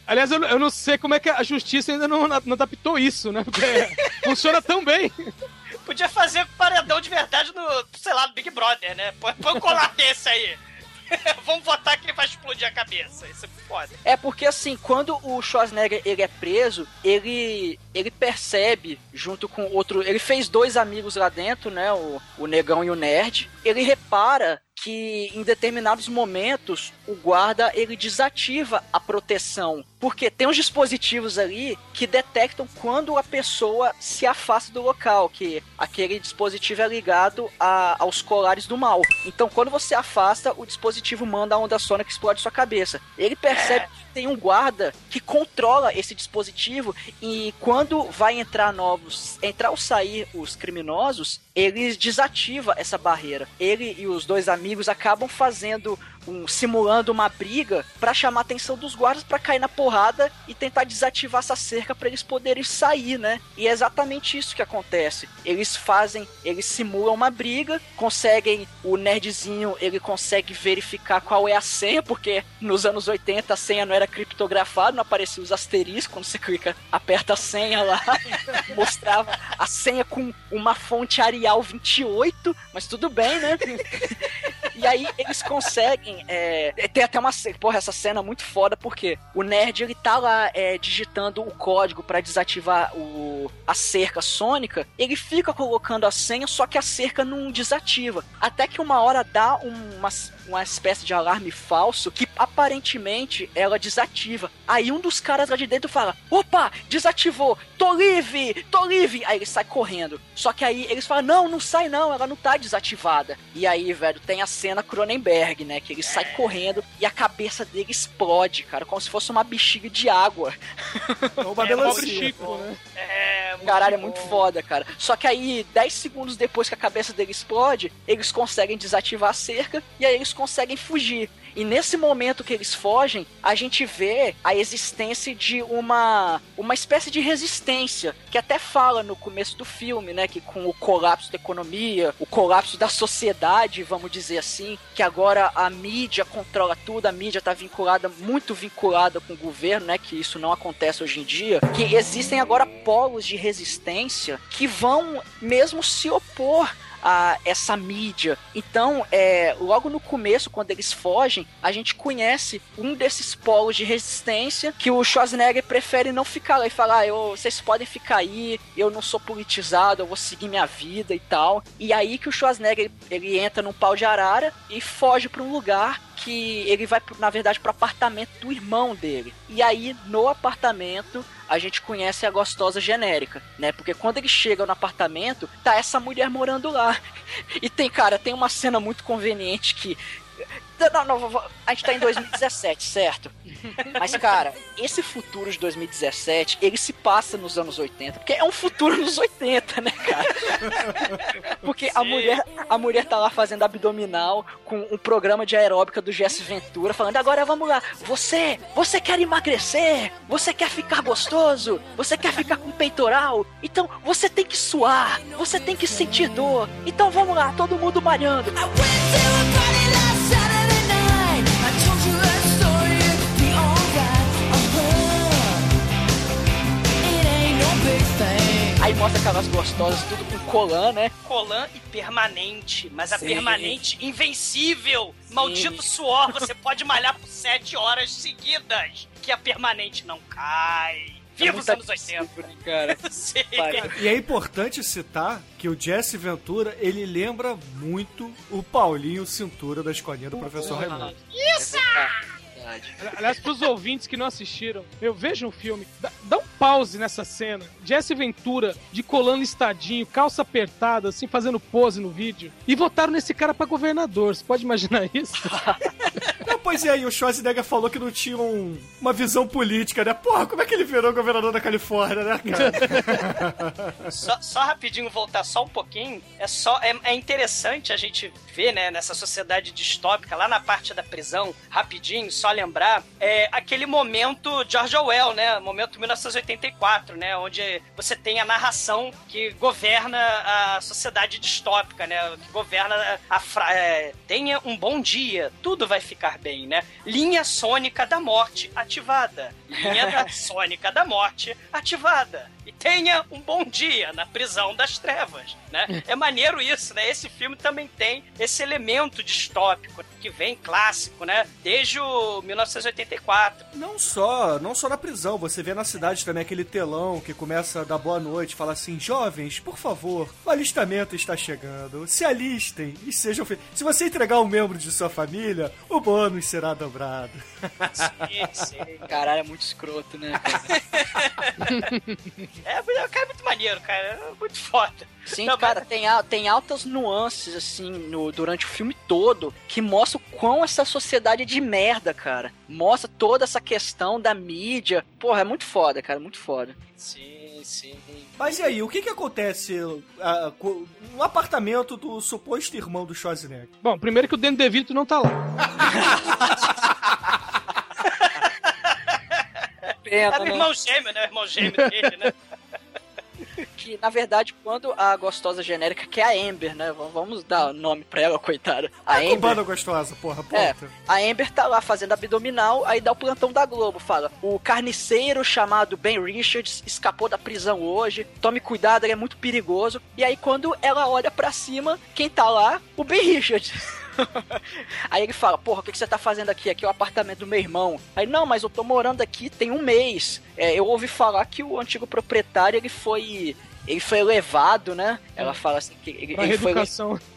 Aliás, eu, não- eu não sei como é que a justiça ainda não, não adaptou isso, né? Porque funciona tão bem.
Podia fazer paredão de verdade no, sei lá, no Big Brother, né? Põe, põe um colar desse aí. Vamos votar quem vai explodir a cabeça. Isso é foda.
É porque assim, quando o Schwarzenegger ele é preso, ele ele percebe junto com outro, ele fez dois amigos lá dentro, né, o, o negão e o nerd. Ele repara que em determinados momentos o guarda ele desativa a proteção, porque tem uns dispositivos ali que detectam quando a pessoa se afasta do local, que aquele dispositivo é ligado a- aos colares do mal. Então quando você afasta, o dispositivo manda a onda sônica que explode sua cabeça. Ele percebe que tem um guarda que controla esse dispositivo e quando vai entrar novos, entrar ou sair os criminosos, ele desativa essa barreira. Ele e os dois amigos acabam fazendo um simulando uma briga pra chamar a atenção dos guardas pra cair na porrada e tentar desativar essa cerca pra eles poderem sair, né? E é exatamente isso que acontece. Eles fazem, eles simulam uma briga, conseguem o nerdzinho, ele consegue verificar qual é a senha, porque nos anos 80 a senha não era criptografada, não aparecia os asteriscos quando você clica, aperta a senha lá, mostrava a senha com uma fonte Arial 28, mas tudo bem, né? E aí eles conseguem. É, tem até uma. Porra, essa cena é muito foda, porque o nerd ele tá lá é, digitando o código pra desativar o, a cerca sônica. Ele fica colocando a senha, só que a cerca não desativa. Até que uma hora dá um- uma, uma espécie de alarme falso que aparentemente ela desativa. Aí um dos caras lá de dentro fala: opa, desativou, tô livre, tô livre. Aí ele sai correndo. Só que aí eles falam: não, não sai não, ela não tá desativada. E aí, velho, tem a cena Cronenberg, né? Que ele sai correndo e a cabeça dele explode, cara, como se fosse uma bexiga de água.
Uma
É,
melancia.
Pobre Chico, né?
É, muito
Caralho, é
bom.
muito foda, cara. Só que aí, 10 segundos depois que a cabeça dele explode, eles conseguem desativar a cerca e aí eles conseguem fugir. E nesse momento que eles fogem, a gente vê a existência de uma uma espécie de resistência, que até fala no começo do filme, né, que com o colapso da economia, o colapso da sociedade, vamos dizer assim, que agora a mídia controla tudo, a mídia tá vinculada, muito vinculada com o governo, né, que isso não acontece hoje em dia, que existem agora polos de resistência que vão mesmo se opor a essa mídia. Então, é, logo no começo, quando eles fogem, a gente conhece um desses polos de resistência que o Schwarzenegger prefere não ficar lá e falar: ah, eu, vocês podem ficar aí, eu não sou politizado, eu vou seguir minha vida e tal. E aí que o Schwarzenegger ele entra num pau de arara e foge para um lugar que ele vai, na verdade, pro apartamento do irmão dele. E aí, no apartamento, a gente conhece a gostosa genérica, né? Porque quando eles chegam no apartamento, tá essa mulher morando lá. E tem, cara, tem uma cena muito conveniente que. Não, não, vou- a gente tá em 2017, certo? Mas, cara, esse futuro de 2017, ele se passa nos anos 80, porque é um futuro nos 80, né, cara? Porque a mulher, a mulher tá lá fazendo abdominal com um programa de aeróbica do Jesse Ventura, falando: agora vamos lá, você, você quer emagrecer? Você quer ficar gostoso? Você quer ficar com peitoral? Então você tem que suar, você tem que sentir dor. Então vamos lá, todo mundo malhando. Aí mostra aquelas gostosas, tudo com colã, né?
Colan e permanente, mas a
Sim.
permanente invencível. Maldito suor, você pode malhar por sete horas seguidas, que a permanente não cai. Viva os
muito
anos 80.
absurdo, né, cara.
Sim.
Pariu.
E é importante citar que o Jesse Ventura, ele lembra muito o Paulinho Cintura da escolinha do professor Raimundo.
Verdade.
Aliás, pros ouvintes que não assistiram, eu vejo um filme, dá, dá um pause nessa cena. Jesse Ventura, de colando estadinho, calça apertada, assim, fazendo pose no vídeo. E votaram nesse cara pra governador. Você pode imaginar isso?
Pois é, e o Schwarzenegger falou que não tinha um- uma visão política, né? Porra, como é que ele virou governador da Califórnia, né, cara?
Só, só rapidinho voltar só um pouquinho. É só é, é interessante a gente ver, né, nessa sociedade distópica, lá na parte da prisão, rapidinho, só lembrar, é aquele momento George Orwell, né? Momento 1984, né? Onde você tem a narração que governa a sociedade distópica, né? Que governa a fra é, tenha um bom dia, tudo vai ficar bem, né? Linha sônica da morte ativada. Linha da sônica da morte ativada. E tenha um bom dia na prisão das trevas, né? É maneiro isso, né? Esse filme também tem esse elemento distópico que vem clássico, né? Desde o 1984.
Não só, não só na prisão, você vê na cidade também aquele telão que começa a dar boa noite, fala assim: jovens, por favor, o alistamento está chegando, se alistem e sejam felizes. Se você entregar um membro de sua família, o bônus será dobrado.
Sim, sim.
Caralho, é muito escroto, né? cara?
É, o cara é muito maneiro, cara. É muito foda.
Sim,
Não,
cara, tem, al- tem altas nuances, assim, no, durante o filme todo, que mostra o quão essa sociedade é de merda, cara. Mostra toda essa questão da mídia. Porra, é muito foda, cara, muito foda.
Sim, sim.
Mas e aí, o que que acontece ah, co- no apartamento do suposto irmão do Schwarzenegger?
Bom, primeiro que o Danny DeVito não tá lá.
Pena,
É o
né?
irmão gêmeo, né? O irmão gêmeo dele, né?
Que, na verdade, quando a gostosa genérica, que é a Amber, né? Vamos dar nome pra ela, coitada. A
A
Amber.
cubana gostosa, porra,
É,
ponta.
a Amber tá lá fazendo abdominal, aí dá o plantão da Globo, fala: o carniceiro chamado Ben Richards escapou da prisão hoje, tome cuidado, ele é muito perigoso. E aí, quando ela olha pra cima, quem tá lá? O Ben Richards. aí ele fala: Porra, o que você tá fazendo aqui? Aqui é o apartamento do meu irmão. Aí, não, mas eu tô morando aqui tem um mês. É, eu ouvi falar que o antigo proprietário ele foi. Ele foi levado, né? Ela fala assim que ele,
Pra
ele foi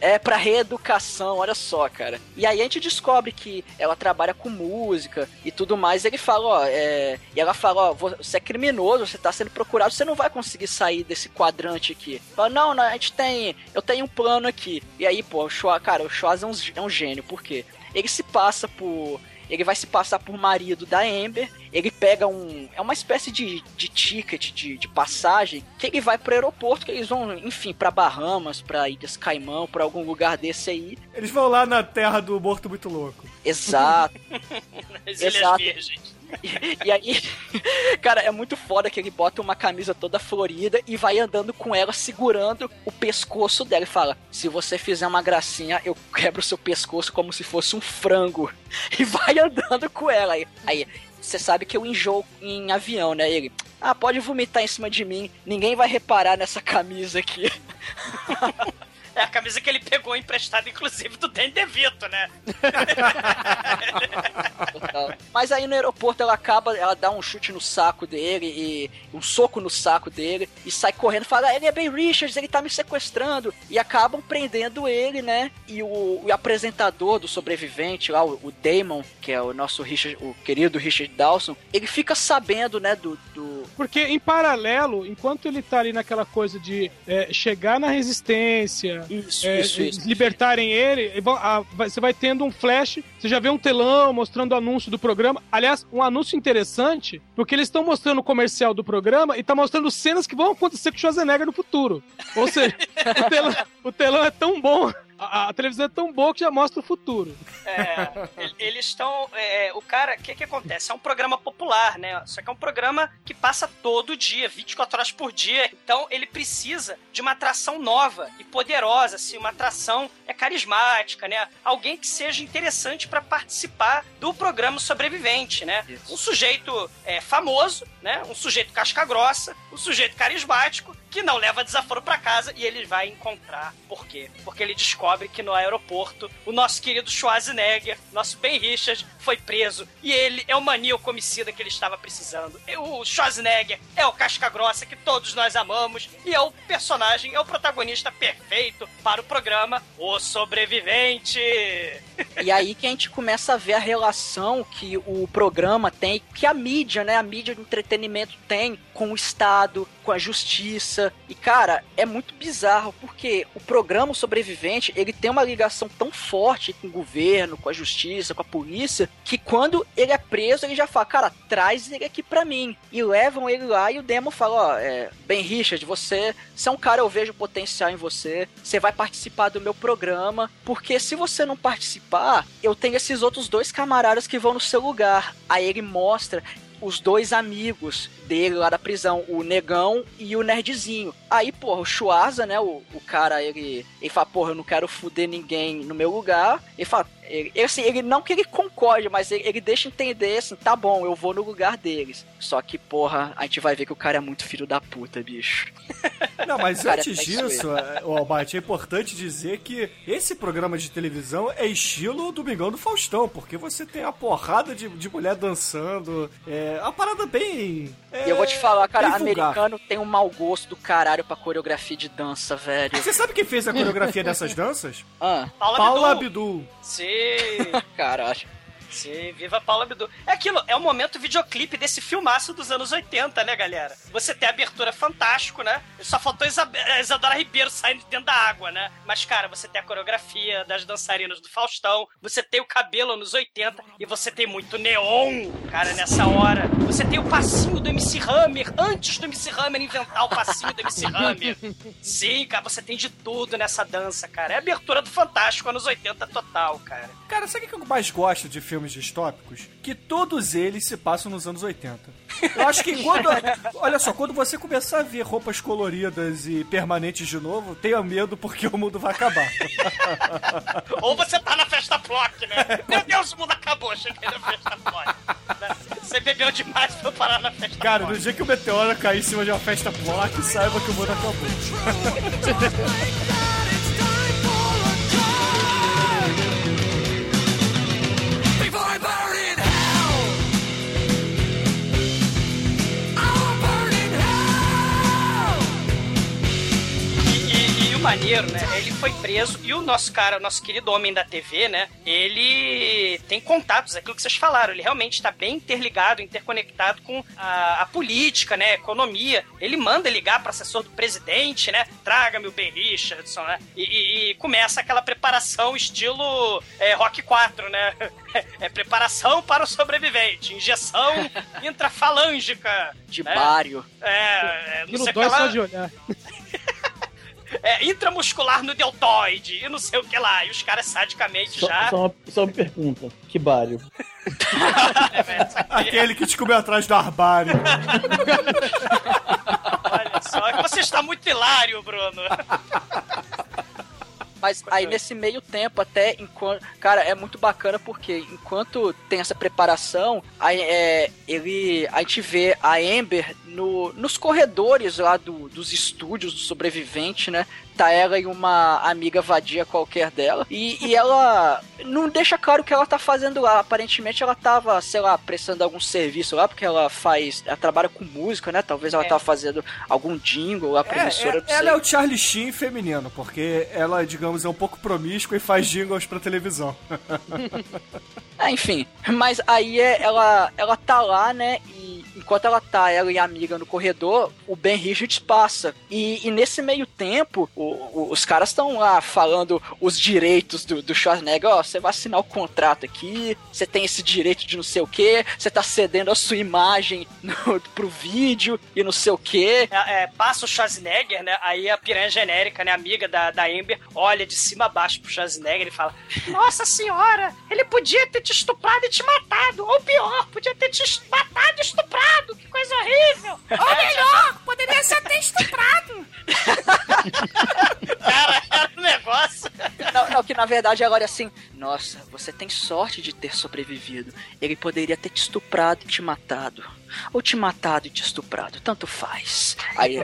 é pra reeducação, olha só, cara. E aí a gente descobre que ela trabalha com música e tudo mais. E ele fala, ó, é... e ela fala, ó, você é criminoso, você tá sendo procurado, você não vai conseguir sair desse quadrante aqui. Fala, não, não, a gente tem, eu tenho um plano aqui. E aí, pô, o Schwa, cara, o Schwarz é um, é um gênio, por quê? Ele se passa por ele vai se passar por marido da Amber, ele pega um. É uma espécie de, de ticket de, de passagem que ele vai pro aeroporto, que eles vão, enfim, pra Bahamas, pra Ilhas Caimão, pra algum lugar desse aí.
Eles vão lá na terra do morto muito louco.
Exato.
As Ilhas
Exato.
Virgens.
E, aí, cara, é muito foda que ele bota uma camisa toda florida e vai andando com ela segurando o pescoço dela e fala: Se você fizer uma gracinha, eu quebro seu pescoço como se fosse um frango. E vai andando com ela. Aí, aí você sabe que eu enjoo em avião, né? Ele, ah, pode vomitar em cima de mim, ninguém vai reparar nessa camisa aqui.
É a camisa que ele pegou emprestada, inclusive, do Danny DeVito, né?
Mas aí no aeroporto ela acaba, ela dá um chute no saco dele e um soco no saco dele e sai correndo, fala: "Ele é Ben Richards, ele tá me sequestrando". E acabam prendendo ele, né? E o, o apresentador do sobrevivente lá, o, o Damon, que é o nosso Richard, o querido Richard Dawson, ele fica sabendo, né, do, do
Porque em paralelo, enquanto ele tá ali naquela coisa de é, chegar na resistência,
isso,
é,
isso, isso.
libertarem ele, vai- você vai tendo um flash, você já vê um telão mostrando o anúncio do programa. Aliás, um anúncio interessante, porque eles estão mostrando o comercial do programa e tá mostrando cenas que vão acontecer com o Schwarzenegger no futuro. Ou seja, o, telão, o telão é tão bom, a, a televisão é tão boa que já mostra o futuro.
É, el- eles estão. é, o cara, o que que acontece? É um programa popular, né? Só que é um programa que passa todo dia, 24 horas por dia. Então ele precisa de uma atração nova e poderosa, assim, uma atração é carismática, né? Alguém que seja interessante para participar do programa sobrevivente, né? Um sujeito é, famoso, né? Um sujeito casca grossa, um sujeito carismático que não leva desaforo pra casa e ele vai encontrar. Por quê? Porque ele descobre que no aeroporto o nosso querido Schwarzenegger, nosso Ben Richard, foi preso e ele é o maníaco homicida que ele estava precisando. O Schwarzenegger é o casca grossa que todos nós amamos e é o personagem, é o protagonista perfeito para o programa O Sobrevivente.
E aí que a gente começa a ver a relação que o programa tem, que a mídia, né? A mídia de entretenimento tem com o Estado, com a justiça. E, cara, é muito bizarro, porque o programa Sobrevivente, ele tem uma ligação tão forte com o governo, com a justiça, com a polícia, que quando ele é preso, ele já fala, cara, traz ele aqui pra mim. E levam ele lá e o Demo fala, ó, é, Ben Richard, você, você é um cara, eu vejo potencial em você, você vai participar do meu programa, porque se você não participar, eu tenho esses outros dois camaradas que vão no seu lugar. Aí ele mostra os dois amigos dele lá da prisão, o Negão e o Nerdzinho. Aí, porra, o Schwarza, né, o, o cara, ele, ele fala, porra, eu não quero fuder ninguém no meu lugar. Ele fala, ele, ele, assim, ele não que ele concorde, mas ele, ele deixa entender assim, tá bom, eu vou no lugar deles. Só que, porra, a gente vai ver que o cara é muito filho da puta, bicho.
Não, mas antes
é isso
disso, é, o Albate, é importante dizer que esse programa de televisão é estilo Domingão do Faustão, porque você tem a porrada de, de mulher dançando, é uma parada bem... é,
E eu vou te falar, cara, americano tem um mau gosto do caralho pra coreografia de dança, velho.
Você sabe quem fez a coreografia dessas danças?
Ah,
Paula,
Paula
Abdul.
Abdul.
Sim,
cara, acho.
Sim, viva Paula Abdul. É aquilo, é o momento videoclipe desse filmaço dos anos 80, né, galera? Você tem a abertura fantástico, né? Só faltou a Isadora Ribeiro saindo de dentro da água, né? Mas, cara, você tem a coreografia das dançarinas do Faustão, você tem o cabelo anos 80 e você tem muito neon, cara, nessa hora. Você tem o passinho do MC Hammer, antes do MC Hammer inventar o passinho do MC Hammer. Sim, cara, você tem de tudo nessa dança, cara. É a abertura do Fantástico, anos 80 total, cara.
Cara, sabe o que eu mais gosto de filmes distópicos? Que todos eles se passam nos anos 80. Eu acho que quando. Olha só, quando você começar a ver roupas coloridas e permanentes de novo, tenha medo porque o mundo vai acabar.
Ou você tá na festa Flock, né? Meu Deus, o mundo acabou, cheguei na festa Flock. Você bebeu demais pra eu parar na festa
Cara,
Flock.
no dia que o meteoro cair em cima de uma festa block, saiba que o mundo acabou.
Goodbye! Maneiro, né? Ele foi preso e o nosso cara, o nosso querido homem da TV, né? Ele tem contatos, aquilo que vocês falaram. Ele realmente está bem interligado, interconectado com a, a política, né? A economia. Ele manda ligar para assessor do presidente, né? Traga-me o Ben Richardson, né? E, e- e começa aquela preparação estilo é, Rock 4, né? É preparação para o sobrevivente, injeção intrafalângica.
De
né?
bário.
É, é, não sei
dói
lá.
só de olhar.
é, intramuscular no deltoide e não sei o que lá. E os caras sadicamente
Só,
já.
só, uma, só uma pergunta. Que bário?
Aquele que te comeu atrás do arbário.
Olha só, é você está muito hilário, Bruno.
Mas aí nesse meio tempo, até enquanto. Cara, é muito bacana porque enquanto tem essa preparação, aí, é, ele, a gente vê a Amber no, nos corredores lá do, dos estúdios do sobrevivente, né? Tá ela e uma amiga vadia qualquer dela. E, e ela não deixa claro o que ela tá fazendo lá. Aparentemente ela tava, sei lá, prestando algum serviço lá, porque ela faz. Ela trabalha com música, né? Talvez ela
É.
tava fazendo algum jingle lá,
É,
professora,
é-
sei.
ela é o Charlie Sheen feminino, porque ela, digamos, é um pouco promíscua e faz jingles pra televisão.
É, enfim, mas aí é, ela, ela tá lá, né? E enquanto ela tá, ela e a amiga no corredor, o Ben Richards passa. E, e nesse meio tempo, o- o- os caras estão lá falando os direitos do, do Schwarzenegger. Ó, você vai assinar o contrato aqui, você tem esse direito de não sei o que, você tá cedendo a sua imagem no, pro vídeo e não sei o que.
É, é, passa o Schwarzenegger, né? Aí a piranha genérica, né? Amiga da, da Amber, olha de cima a baixo pro Schwarzenegger e fala: Nossa senhora, ele podia ter te estuprado e te matado. Ou pior, podia ter te matado e estuprado. Que coisa horrível. Ou melhor, poderia ser até estuprado. Cara, era um negócio.
Não, não, que na verdade ela olha assim: Nossa, você tem sorte de ter sobrevivido. Ele poderia ter te estuprado e te matado. Ou te matado e te estuprado, tanto faz. Aí,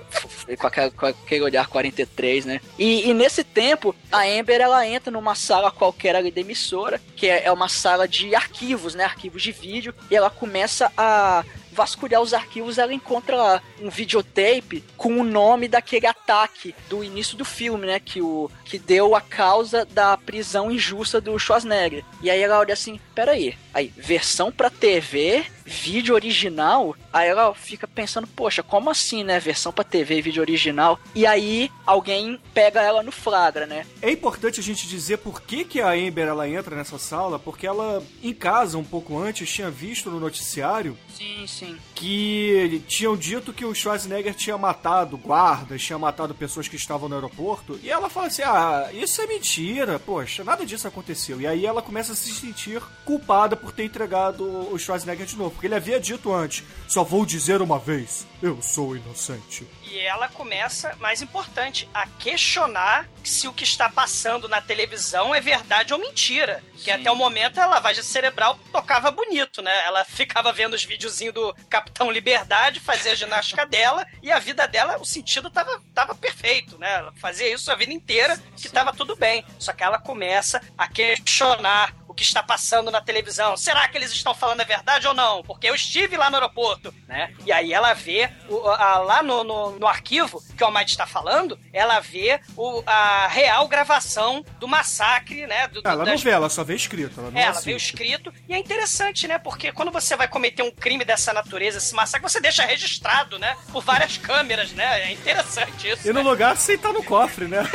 com, aquela- com aquele olhar 43, né? E, e nesse tempo, a Amber ela entra numa sala qualquer ali da emissora, que é, é uma sala de arquivos, né? Arquivos de vídeo, e ela começa a vasculhar os arquivos, ela encontra lá um videotape com o nome daquele ataque do início do filme, né? Que, o, que deu a causa da prisão injusta do Schwarzenegger. E aí ela olha assim, peraí, aí, versão pra TV, vídeo original? Aí ela fica pensando, poxa, como assim, né? Versão pra TV, vídeo original? E aí alguém pega ela no flagra, né?
É importante a gente dizer por que, que a Amber ela entra nessa sala, porque ela, em casa, um pouco antes, tinha visto no noticiário
Sim, sim.
que tinham dito que o Schwarzenegger tinha matado guardas, tinha matado pessoas que estavam no aeroporto. E ela fala assim: ah, isso é mentira, poxa, nada disso aconteceu. E aí ela começa a se sentir culpada por ter entregado o Schwarzenegger de novo. Porque ele havia dito antes: só vou dizer uma vez, eu sou inocente.
E ela começa, mais importante, a questionar se o que está passando na televisão é verdade ou mentira. Que até o momento a lavagem cerebral tocava bonito, né? Ela ficava vendo os videozinhos do Capitão Liberdade, fazia a ginástica dela, e a vida dela, o sentido tava, tava perfeito, né? Ela fazia isso a vida inteira, que tava tudo bem. Só que ela começa a questionar que está passando na televisão. Será que eles estão falando a verdade ou não? Porque eu estive lá no aeroporto, né? E aí ela vê o- a- lá no, no, no arquivo que o Almighty está falando, ela vê o- a real gravação do massacre, né? Do, do-
Ela não
das-
vê, ela só vê escrito. Ela não
é, ela
assiste.
veio escrito. E é interessante, né? Porque quando você vai cometer um crime dessa natureza, esse massacre, você deixa registrado, né? Por várias câmeras, né? É interessante isso.
E no
né?
lugar sem estar no cofre, né?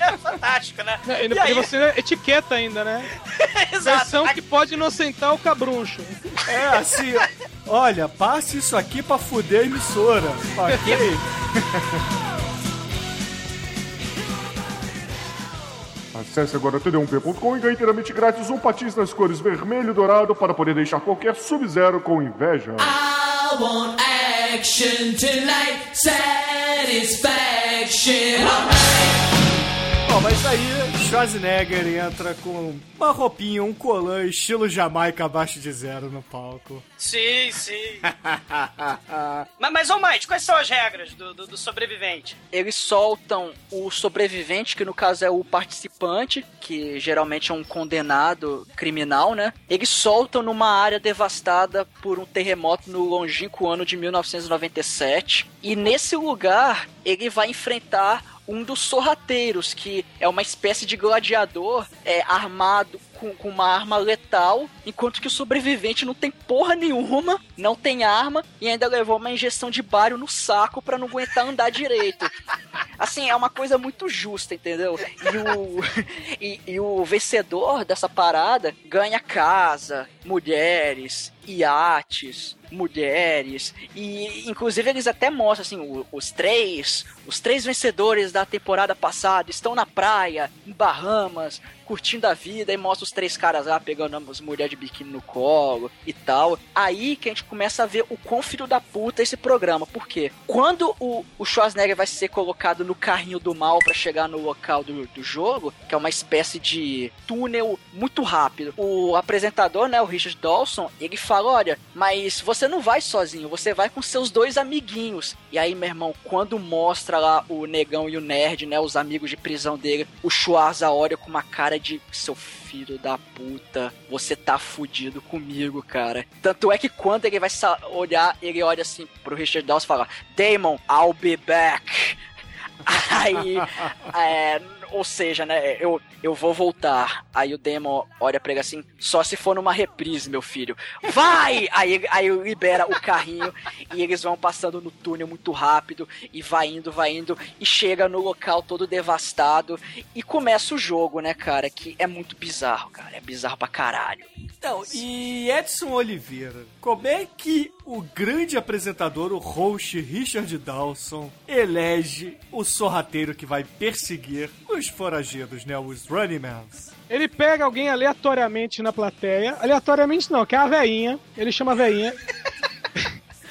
É fantástico, né?
E,
E
e
aí-
você etiqueta ainda, né?
Exato.
Versão que pode inocentar o cabruncho.
É assim, olha, passe isso aqui pra fuder a emissora. Ok?
Acesse agora td1p.com e ganhe inteiramente grátis um patins nas cores vermelho e dourado para poder deixar qualquer Sub-Zero com inveja.
I want action tonight, satisfaction.
Bom, mas aí Schwarzenegger entra com uma roupinha, um colã estilo Jamaica abaixo de zero no palco.
Sim, sim. mas, mas, ô Mike, quais são as regras do, do, do sobrevivente?
Eles soltam o sobrevivente, que no caso é o participante, que geralmente é um condenado criminal, né? Eles soltam numa área devastada por um terremoto no longínquo ano de 1997. E nesse lugar, ele vai enfrentar um dos sorrateiros, que é uma espécie de gladiador é, armado com, com uma arma letal, enquanto que o sobrevivente não tem porra nenhuma, não tem arma e ainda levou uma injeção de bário no saco pra não aguentar andar direito. Assim, é uma coisa muito justa, entendeu? E o, e, e o vencedor dessa parada ganha casa, mulheres, iates, mulheres e inclusive eles até mostram assim os três os três vencedores da temporada passada estão na praia em Bahamas curtindo a vida e mostra os três caras lá pegando as mulheres de biquíni no colo e tal. Aí que a gente começa a ver o quão filho da puta é esse programa. Por quê? Quando o, o Schwarzenegger vai ser colocado no carrinho do mal pra chegar no local do, do jogo que é uma espécie de túnel muito rápido o apresentador né o Richard Dawson ele fala olha mas você não vai sozinho você vai com seus dois amiguinhos. E aí meu irmão quando mostra lá o negão e o nerd né os amigos de prisão dele o Schwarza olha com uma cara de seu filho da puta você tá fudido comigo cara. Tanto é que quando ele vai olhar ele olha assim pro Richard Dawson e fala Damon I'll be back. Aí, é, ou seja, né, eu, eu vou voltar. Aí o Demon olha pra ele assim, só se for numa reprise, meu filho. Vai! Aí, aí libera o carrinho e eles vão passando no túnel muito rápido e vai indo, vai indo e chega no local todo devastado e começa o jogo, né, cara, que é muito bizarro, cara, é bizarro pra caralho.
Então, e Edson Oliveira, como é que o grande apresentador, o host Richard Dawson, elege o sorrateiro que vai perseguir os foragidos, né? Os running mans?
Ele pega alguém aleatoriamente na plateia. Aleatoriamente não, que é a veinha. Ele chama a veinha.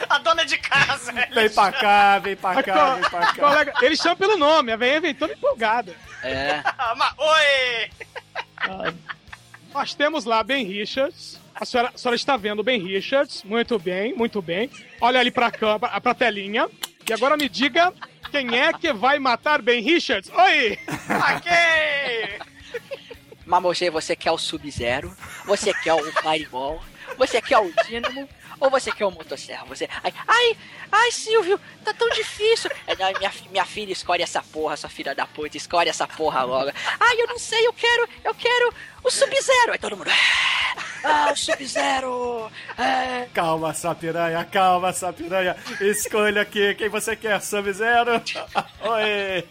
A dona de casa.
Vem pra cá, vem pra
A
cá, vem pra cá.
colega- ele chama pelo nome, a veinha vem toda empolgada.
É.
Mas, oi!
Nós temos lá Ben Richards. A senhora, a senhora está vendo Ben Richards. Muito bem, muito bem. Olha ali pra, câmera, pra telinha. E agora me diga quem é que vai matar Ben Richards. Oi!
Ok!
Mamosei, você quer o Sub-Zero? Você quer o Fireball? Você quer o Dynamo? Ou você quer o Motosserra? Você. Ai, ai, ai, Silvio, tá tão difícil. É, minha, minha filha escolhe essa porra, sua filha da puta, escolhe essa porra logo. Ai, eu não sei, eu quero, eu quero o Sub-Zero. Aí todo mundo. Ah, o Sub-Zero! É.
Calma, Sapiranha, calma, Sapiranha. Escolha aqui quem você quer, Sub-Zero. Oi!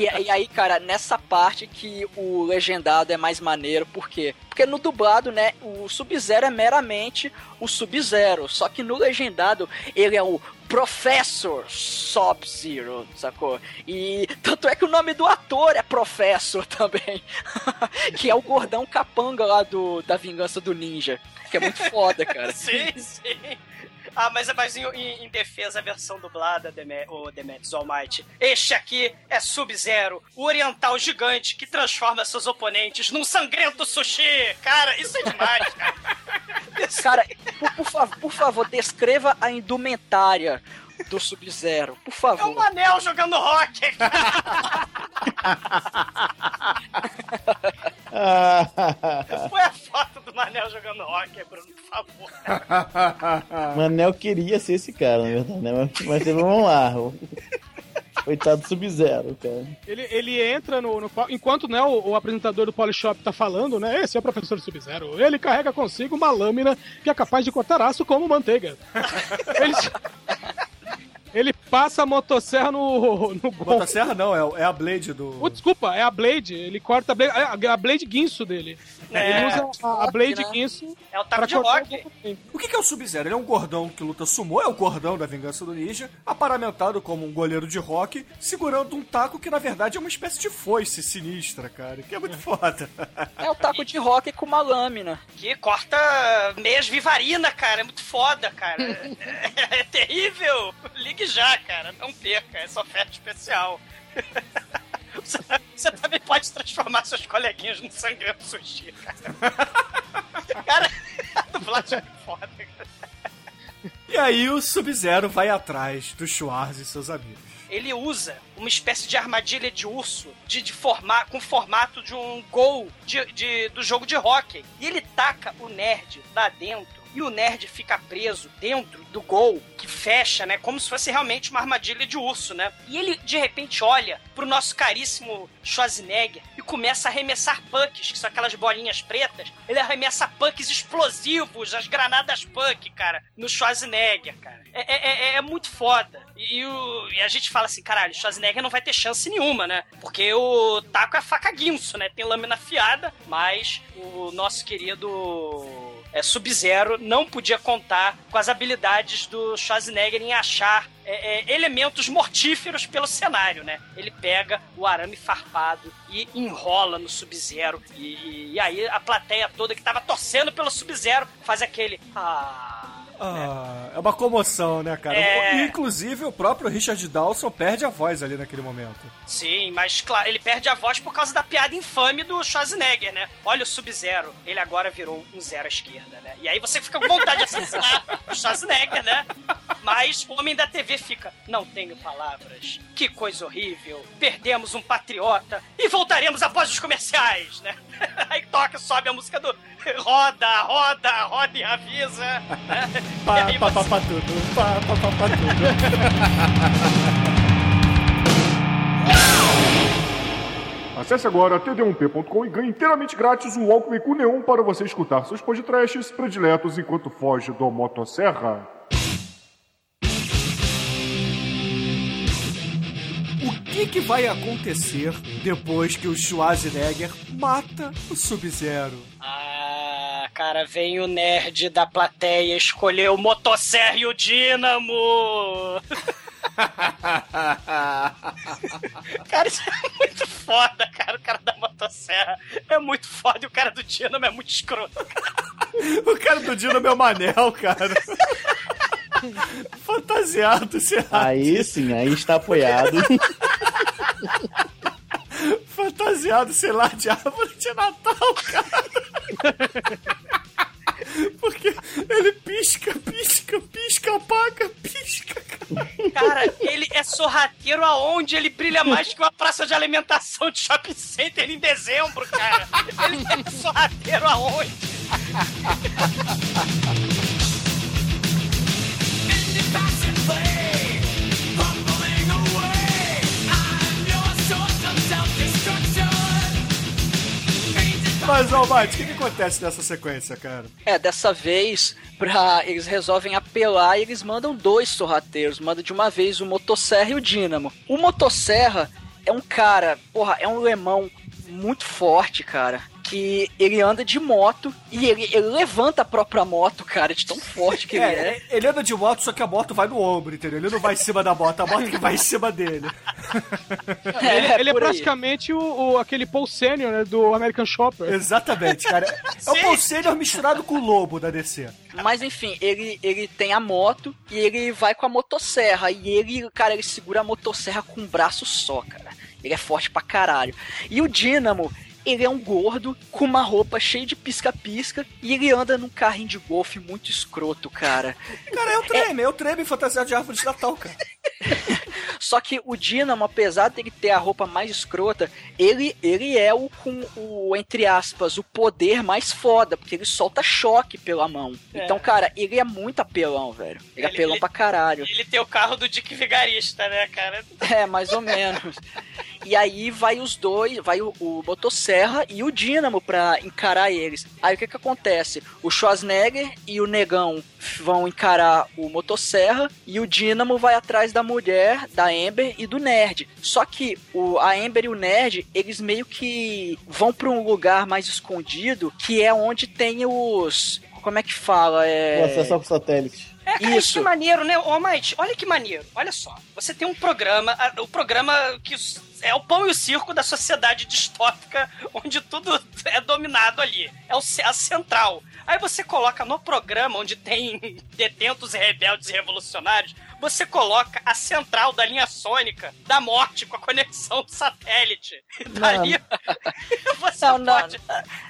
E, e aí, cara, nessa parte que o legendado é mais maneiro, por quê? Porque no dublado, né, o Sub-Zero é meramente o Sub-Zero, só que no legendado ele é o Professor Sub-Zero, sacou? E tanto é que o nome do ator é Professor também, que é o gordão capanga lá do, da Vingança do Ninja, que é muito foda, cara.
Sim, sim. Ah, mas é mais em, em- defesa a versão dublada, Deme- o Demetrius Almighty. Este aqui é Sub-Zero, o oriental gigante que transforma seus oponentes num sangrento sushi. Cara, isso é demais, cara.
Cara, por, por favor, por favor, descreva a indumentária do Sub-Zero, por
É
favor.
um anel jogando rock. Põe a foto do Manel jogando rock, Bruno, por favor.
Manel queria ser esse cara, na verdade, né? Mas, mas vamos lá. Coitado do Sub-Zero, cara.
Ele, ele entra no, no enquanto né, o, o apresentador do Polishop tá falando, né? Esse é o professor Sub-Zero. Ele carrega consigo uma lâmina que é capaz de cortar aço como manteiga. ele, ele passa a motosserra no, no gol.
Motosserra não, é, é a Blade do.
Oh, desculpa, é a Blade. Ele corta a Blade, a, a Blade guinso dele.
É.
Ele usa a, a Blade
né?
guinso
É o taco de rock.
o
que é o Sub-Zero? Ele é um gordão que luta sumô, é o gordão da vingança do ninja, aparamentado como um goleiro de rock, segurando um taco que na verdade é uma espécie de foice sinistra, cara, que é muito foda.
É o taco de rock com uma lâmina.
Que corta meias vivarina, cara. É muito foda, cara. É, é terrível. Ligue já, cara. Não perca. Essa oferta especial. Você, você também pode transformar seus coleguinhas num sangrento sushi, cara. Cara, a dublagem é foda, cara.
E aí o Sub-Zero vai atrás do Schwarz e seus amigos.
ele usa uma espécie de armadilha de urso de, de forma, com formato de um gol de, de- do jogo de hockey. E ele taca o nerd lá dentro. E o nerd fica preso dentro do gol que fecha, né? Como se fosse realmente uma armadilha de urso, né? E ele de repente olha pro nosso caríssimo Schwarzenegger e começa a arremessar pucks, que são aquelas bolinhas pretas. Ele arremessa pucks explosivos, as granadas punk, cara, no Schwarzenegger, cara. É, é- é- é muito foda. E, e o- e a gente fala assim, caralho, Schwarzenegger não vai ter chance nenhuma, né? Porque o taco é faca guinso, né? Tem lâmina afiada, mas o nosso querido é, Sub-Zero não podia contar com as habilidades do Schwarzenegger em achar é, é, elementos mortíferos pelo cenário, né? Ele pega o arame farpado e enrola no Sub-Zero. E, e- aí a plateia toda que tava torcendo pelo Sub-Zero faz aquele. Ah.
Ah, é uma comoção, né, cara?
É.
Inclusive, o próprio Richard Dawson perde a voz ali naquele momento.
Sim, mas claro, ele perde a voz por causa da piada infame do Schwarzenegger, né? Olha o Sub-Zero, ele agora virou um zero à esquerda, né? E aí você fica com vontade de assassinar o Schwarzenegger, né? Mas o homem da TV fica, não tenho palavras, que coisa horrível, perdemos um patriota e voltaremos após os comerciais, né? Aí toca, sobe a música do roda, roda, roda e avisa, né?
Pá, pá, pá, pá, tudo. Pá, pá, pá, pá, tudo.
Acesse agora td1p.com e ganhe inteiramente grátis um Walkman com Neon para você escutar seus podcasts prediletos enquanto foge do motosserra.
O que, que vai acontecer depois que o Schwarzenegger mata o Sub-Zero?
Ah, cara, vem o nerd da plateia escolher o motosserra e o dínamo. cara, isso é muito foda, cara. O cara da motosserra é muito foda e o cara do dínamo é muito escroto.
O cara do Dino é meu manel, cara. Fantasiado, será?
Aí sim, aí está apoiado.
Fantasiado, sei lá, de árvore de Natal, cara. Porque ele pisca, pisca, pisca, apaga, pisca, cara.
Cara, ele é sorrateiro aonde ele brilha mais que uma praça de alimentação de shopping center em dezembro, cara. Ele é sorrateiro aonde?
Mas, Almighty, o que, que acontece nessa sequência, cara?
É, dessa vez, pra, eles resolvem apelar e eles mandam dois sorrateiros. Mandam de uma vez o Motosserra e o Dínamo. O Motosserra é um cara, porra, é um lemão muito forte, cara. Que ele anda de moto e ele, ele levanta a própria moto, cara, de tão forte que ele é.
É, ele anda de moto, só que a moto vai no ombro, entendeu? Ele não vai em cima da moto, a moto que vai em cima dele.
ele ele é
por aí.
praticamente o, o- aquele Paul Senior, né, do American Shopper.
Exatamente, cara. É o Paul Senior misturado com o lobo da DC.
Mas enfim, ele, ele tem a moto e ele vai com a motosserra. E ele, cara, ele segura a motosserra com um braço só, cara. Ele é forte pra caralho. E o Dínamo, ele é um gordo com uma roupa cheia de pisca-pisca e ele anda num carrinho de golfe muito escroto, cara.
Cara, é o treme, é o treme fantasiado de árvore de Natal, cara.
Só que o Dínamo, apesar dele ter a roupa mais escrota, ele, ele é o com o, entre aspas, o poder mais foda, porque ele solta choque pela mão.
É.
Então, cara, ele é muito apelão, velho. Ele é
Ele-
apelão
ele-
pra caralho.
Ele tem o carro do Dick Vigarista, né, cara?
É, mais ou menos. E aí vai os dois, vai o, o Motosserra e o Dínamo pra encarar eles. Aí o que que acontece? O Schwarzenegger e o Negão vão encarar o Motosserra e o Dínamo vai atrás da mulher, da Amber e do Nerd. Só que o, a Amber e o Nerd, eles meio que vão pra um lugar mais escondido, que é onde tem os... Como é que fala? É...
O acesso ao satélite.
É, cara,
Isso.
que maneiro, né? Ô, Mate, olha que maneiro. Olha só. Você tem um programa, o programa que s- é o pão e o circo da sociedade distópica, onde tudo é dominado ali. É o, a central. Aí você coloca no programa onde tem detentos rebeldes e revolucionários, você coloca a central da linha sônica da morte com a conexão do satélite. Dali você
Não,
pode...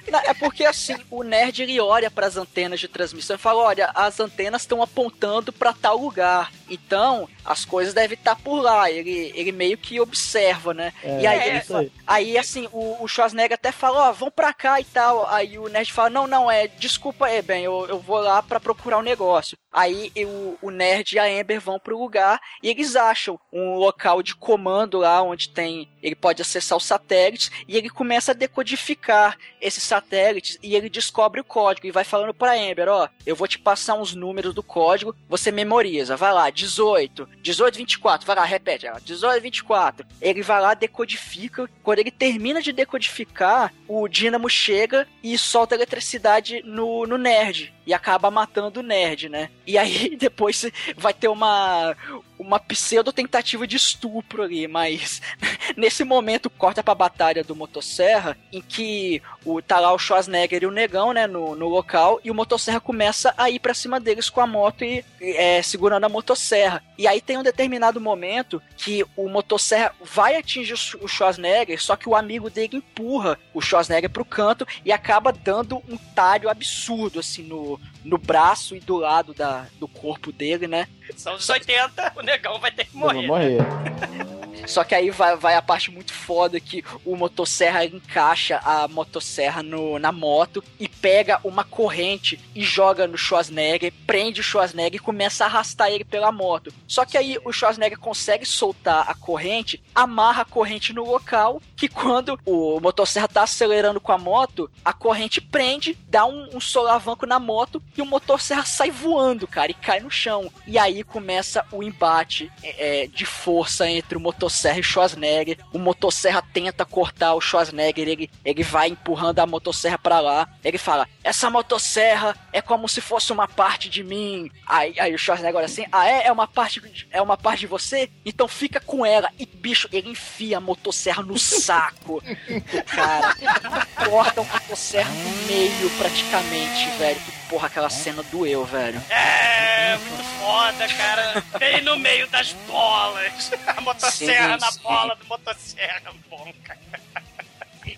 não, é porque assim, o nerd ele olha para as antenas de transmissão e fala: olha, as antenas estão apontando para tal lugar. Então, as coisas devem estar por lá. Ele, ele meio que observa, né?
É,
e aí,
é
ele
isso
fa-
aí.
aí, assim, o, o Schwarzenegger até fala: ó, vão pra cá e tal. Aí o nerd fala: não, não, é, desculpa, é bem, eu, eu vou lá para procurar um negócio. Aí eu- o nerd e a Amber vão pro lugar e eles acham um local de comando lá onde tem. Ele pode acessar os satélites e ele começa a decodificar esses satélites e ele descobre o código e vai falando pra Amber, ó, eu vou te passar uns números do código, você memoriza, vai lá, 18, 18, 24, vai lá, repete, ó, 18, 24. Ele vai lá, decodifica, quando ele termina de decodificar, o Dínamo chega e solta eletricidade no, no nerd e acaba matando o nerd, né? E aí depois vai ter uma uma pseudo tentativa de estupro ali, mas nesse momento corta pra batalha do Motosserra, em que o, tá lá o Schwarzenegger e o Negão, né, no, no local, e o Motosserra começa a ir pra cima deles com a moto e é, segurando a Motosserra. E aí tem um determinado momento que o Motosserra vai atingir o Sch- o Schwarzenegger, só que o amigo dele empurra o Schwarzenegger pro canto e acaba dando um talho absurdo, assim, no, no braço e do lado da, do corpo dele, né?
São os 80, o negão vai ter que morrer.
morrer.
Só que aí vai, vai a parte muito foda que o motosserra encaixa a motosserra no, na moto e pega uma corrente e joga no Schwarzenegger, prende o Schwarzenegger e começa a arrastar ele pela moto. Só que aí o Schwarzenegger consegue soltar a corrente, amarra a corrente no local, que quando o motosserra tá acelerando com a moto, a corrente prende, dá um, um solavanco na moto e o motosserra sai voando, cara, e cai no chão. E aí começa o embate é, é, de força entre o motosserra e o Schwarzenegger. O motosserra tenta cortar o Schwarzenegger, ele, ele vai empurrando a motosserra pra lá. Ele fala: Essa motosserra é como se fosse uma parte de mim. Aí, aí o Schwarzenegger olha assim: Ah, é? É uma parte, de- é uma parte de você? Então fica com ela. E bicho, ele enfia a motosserra no saco do cara. Corta o motosserra no meio praticamente, velho. E, porra, aquela cena doeu, velho.
É, muito foda, cara. Bem no meio das bolas. A motosserra
Sim,
na bola do motosserra. Bom, cara.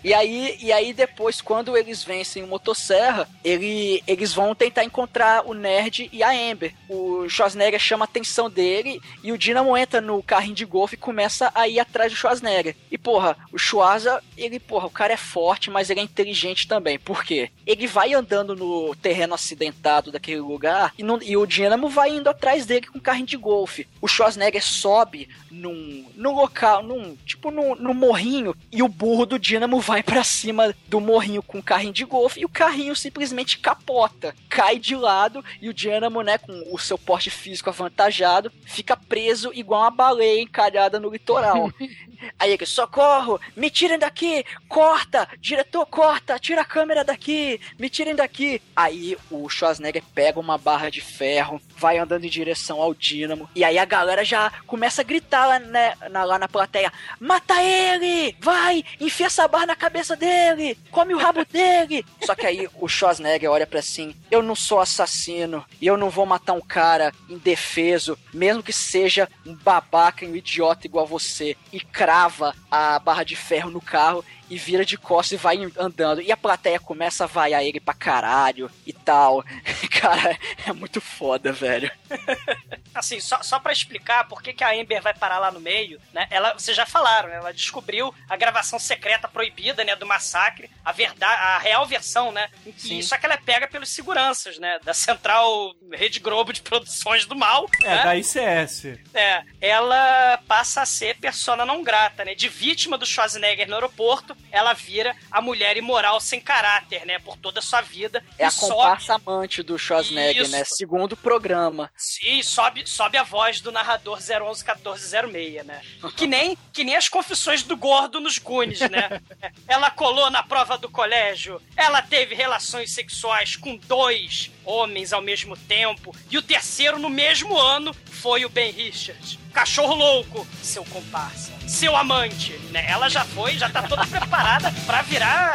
E aí, e aí depois, quando eles vencem o Motosserra, ele, eles vão tentar encontrar o Nerd e a Amber. O Schwarzenegger chama a atenção dele e o Dynamo entra no carrinho de golfe e começa a ir atrás do Schwarzenegger. E porra, o Schwarza, ele, porra, o cara é forte, mas ele é inteligente também. Por quê? Ele vai andando no terreno acidentado daquele lugar e, não- e o Dynamo vai indo atrás dele com o carrinho de golfe. O Schwarzenegger sobe num, num local, num, tipo num, num morrinho, e o burro do Dynamo vai pra cima do morrinho com o carrinho de golfe e o carrinho simplesmente capota, cai de lado e o Dynamo, né, com o seu porte físico avantajado, fica preso igual uma baleia encalhada no litoral. Aí ele, socorro, me tirem daqui, corta, diretor, corta, tira a câmera daqui, me tirem daqui. Aí o Schwarzenegger pega uma barra de ferro, vai andando em direção ao Dínamo, e aí a galera já começa a gritar lá, né, lá na plateia: mata ele, vai, enfia essa barra na cabeça dele, come o rabo dele. Só que aí o Schwarzenegger olha pra assim: eu não sou assassino, e eu não vou matar um cara indefeso, mesmo que seja um babaca e um idiota igual você, e crava a barra de ferro no carro e vira de costas e vai andando. E a plateia começa a vaiar ele pra caralho e tal. Cara, é muito foda, velho.
Assim, só, só para explicar por que, que a Amber vai parar lá no meio, né? Ela, vocês já falaram, né? ela descobriu a gravação secreta proibida, né, do massacre, a verdade, a real versão, né? Em que,
Sim.
só que ela é pega pelos seguranças, né, da Central Rede Globo de Produções do Mal,
É,
né?
da ICS.
É, ela passa a ser persona não grata, né? De vítima do Schwarzenegger no aeroporto, ela vira a mulher imoral sem caráter, né? Por toda a sua vida.
É a
sobe,
comparsa amante do Schwarzenegger,
Isso.
né? Segundo o programa.
sim, sobe, sobe a voz do narrador 011 1406, né? Que nem, que nem as confissões do gordo nos Goonies, né? Ela colou na prova do colégio, ela teve relações sexuais com dois homens ao mesmo tempo, e o terceiro no mesmo ano foi o Ben Richards. Cachorro louco, seu comparsa, seu amante, né? Ela já foi, já tá toda preparada pra virar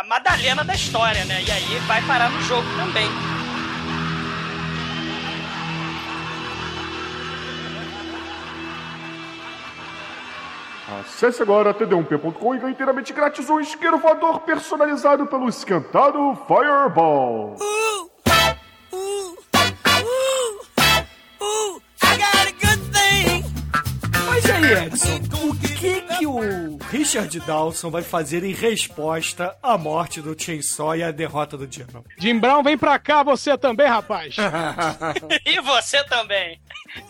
a Madalena da história, né? E aí vai parar no jogo também.
Acesse agora td1p.com e ganhe inteiramente grátis um isqueiro voador personalizado pelo esquentado Fireball.
Mas aí, Edson, o que que o Richard Dawson vai fazer em resposta à morte do Chainsaw e à derrota do Dino?
Jim Brown, vem pra cá, você também, rapaz.
E você também.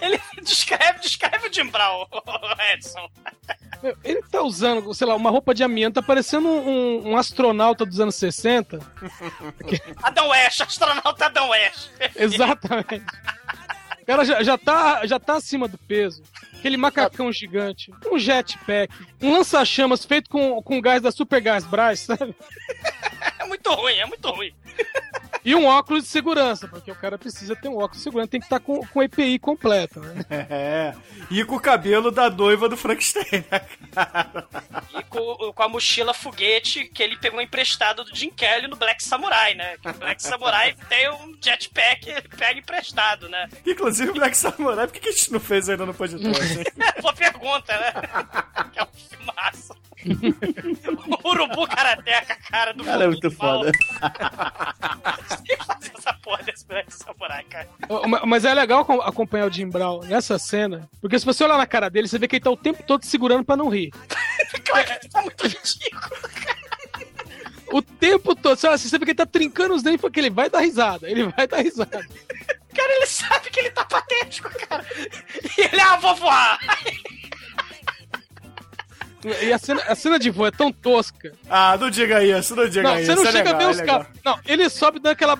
Ele descreve, descreve o Jim Brown, Edson.
Meu, ele tá usando, sei lá, uma roupa de amianto, tá parecendo um, um astronauta dos anos 60.
Adão West, astronauta Adão West.
Exatamente. O cara já, já, tá, já tá acima do peso. Aquele macacão gigante, um jetpack, um lança-chamas feito com, com gás da Super Gás Brás, sabe?
É muito ruim, é muito ruim.
E um óculos de segurança, porque o cara precisa ter um óculos de segurança, tem que estar com, com EPI completo, né?
É, e com o cabelo da noiva do Frankenstein, né, cara?
E com, com a mochila foguete que ele pegou emprestado do Jim Kelly no Black Samurai, né? Que o Black Samurai tem um jetpack, ele pega emprestado, né?
Inclusive o Black Samurai, por que a gente não fez ainda no podcast?
Boa pergunta, né? Que é um filmaço. O Urubu Karateca, cara, do
Cara, é muito foda.
Essa porra desse Black Samurai, cara.
Ma- Mas é legal acom- acompanhar o Jim Brown nessa cena, porque se você olhar na cara dele, você vê que ele tá o tempo todo segurando pra não rir.
Claro que tá muito ridículo.
O tempo todo, você olha você vê que ele tá trincando os dentes porque ele vai dar risada, ele vai dar risada.
Cara, ele sabe que ele tá patético, cara. E ele, ah, vou voar.
E a cena, a cena de voo é tão tosca.
Ah, não diga isso, não diga
Não,
isso.
você não
é
chega
legal,
a ver
é
os
legal.
caras. Não, ele sobe dando aquela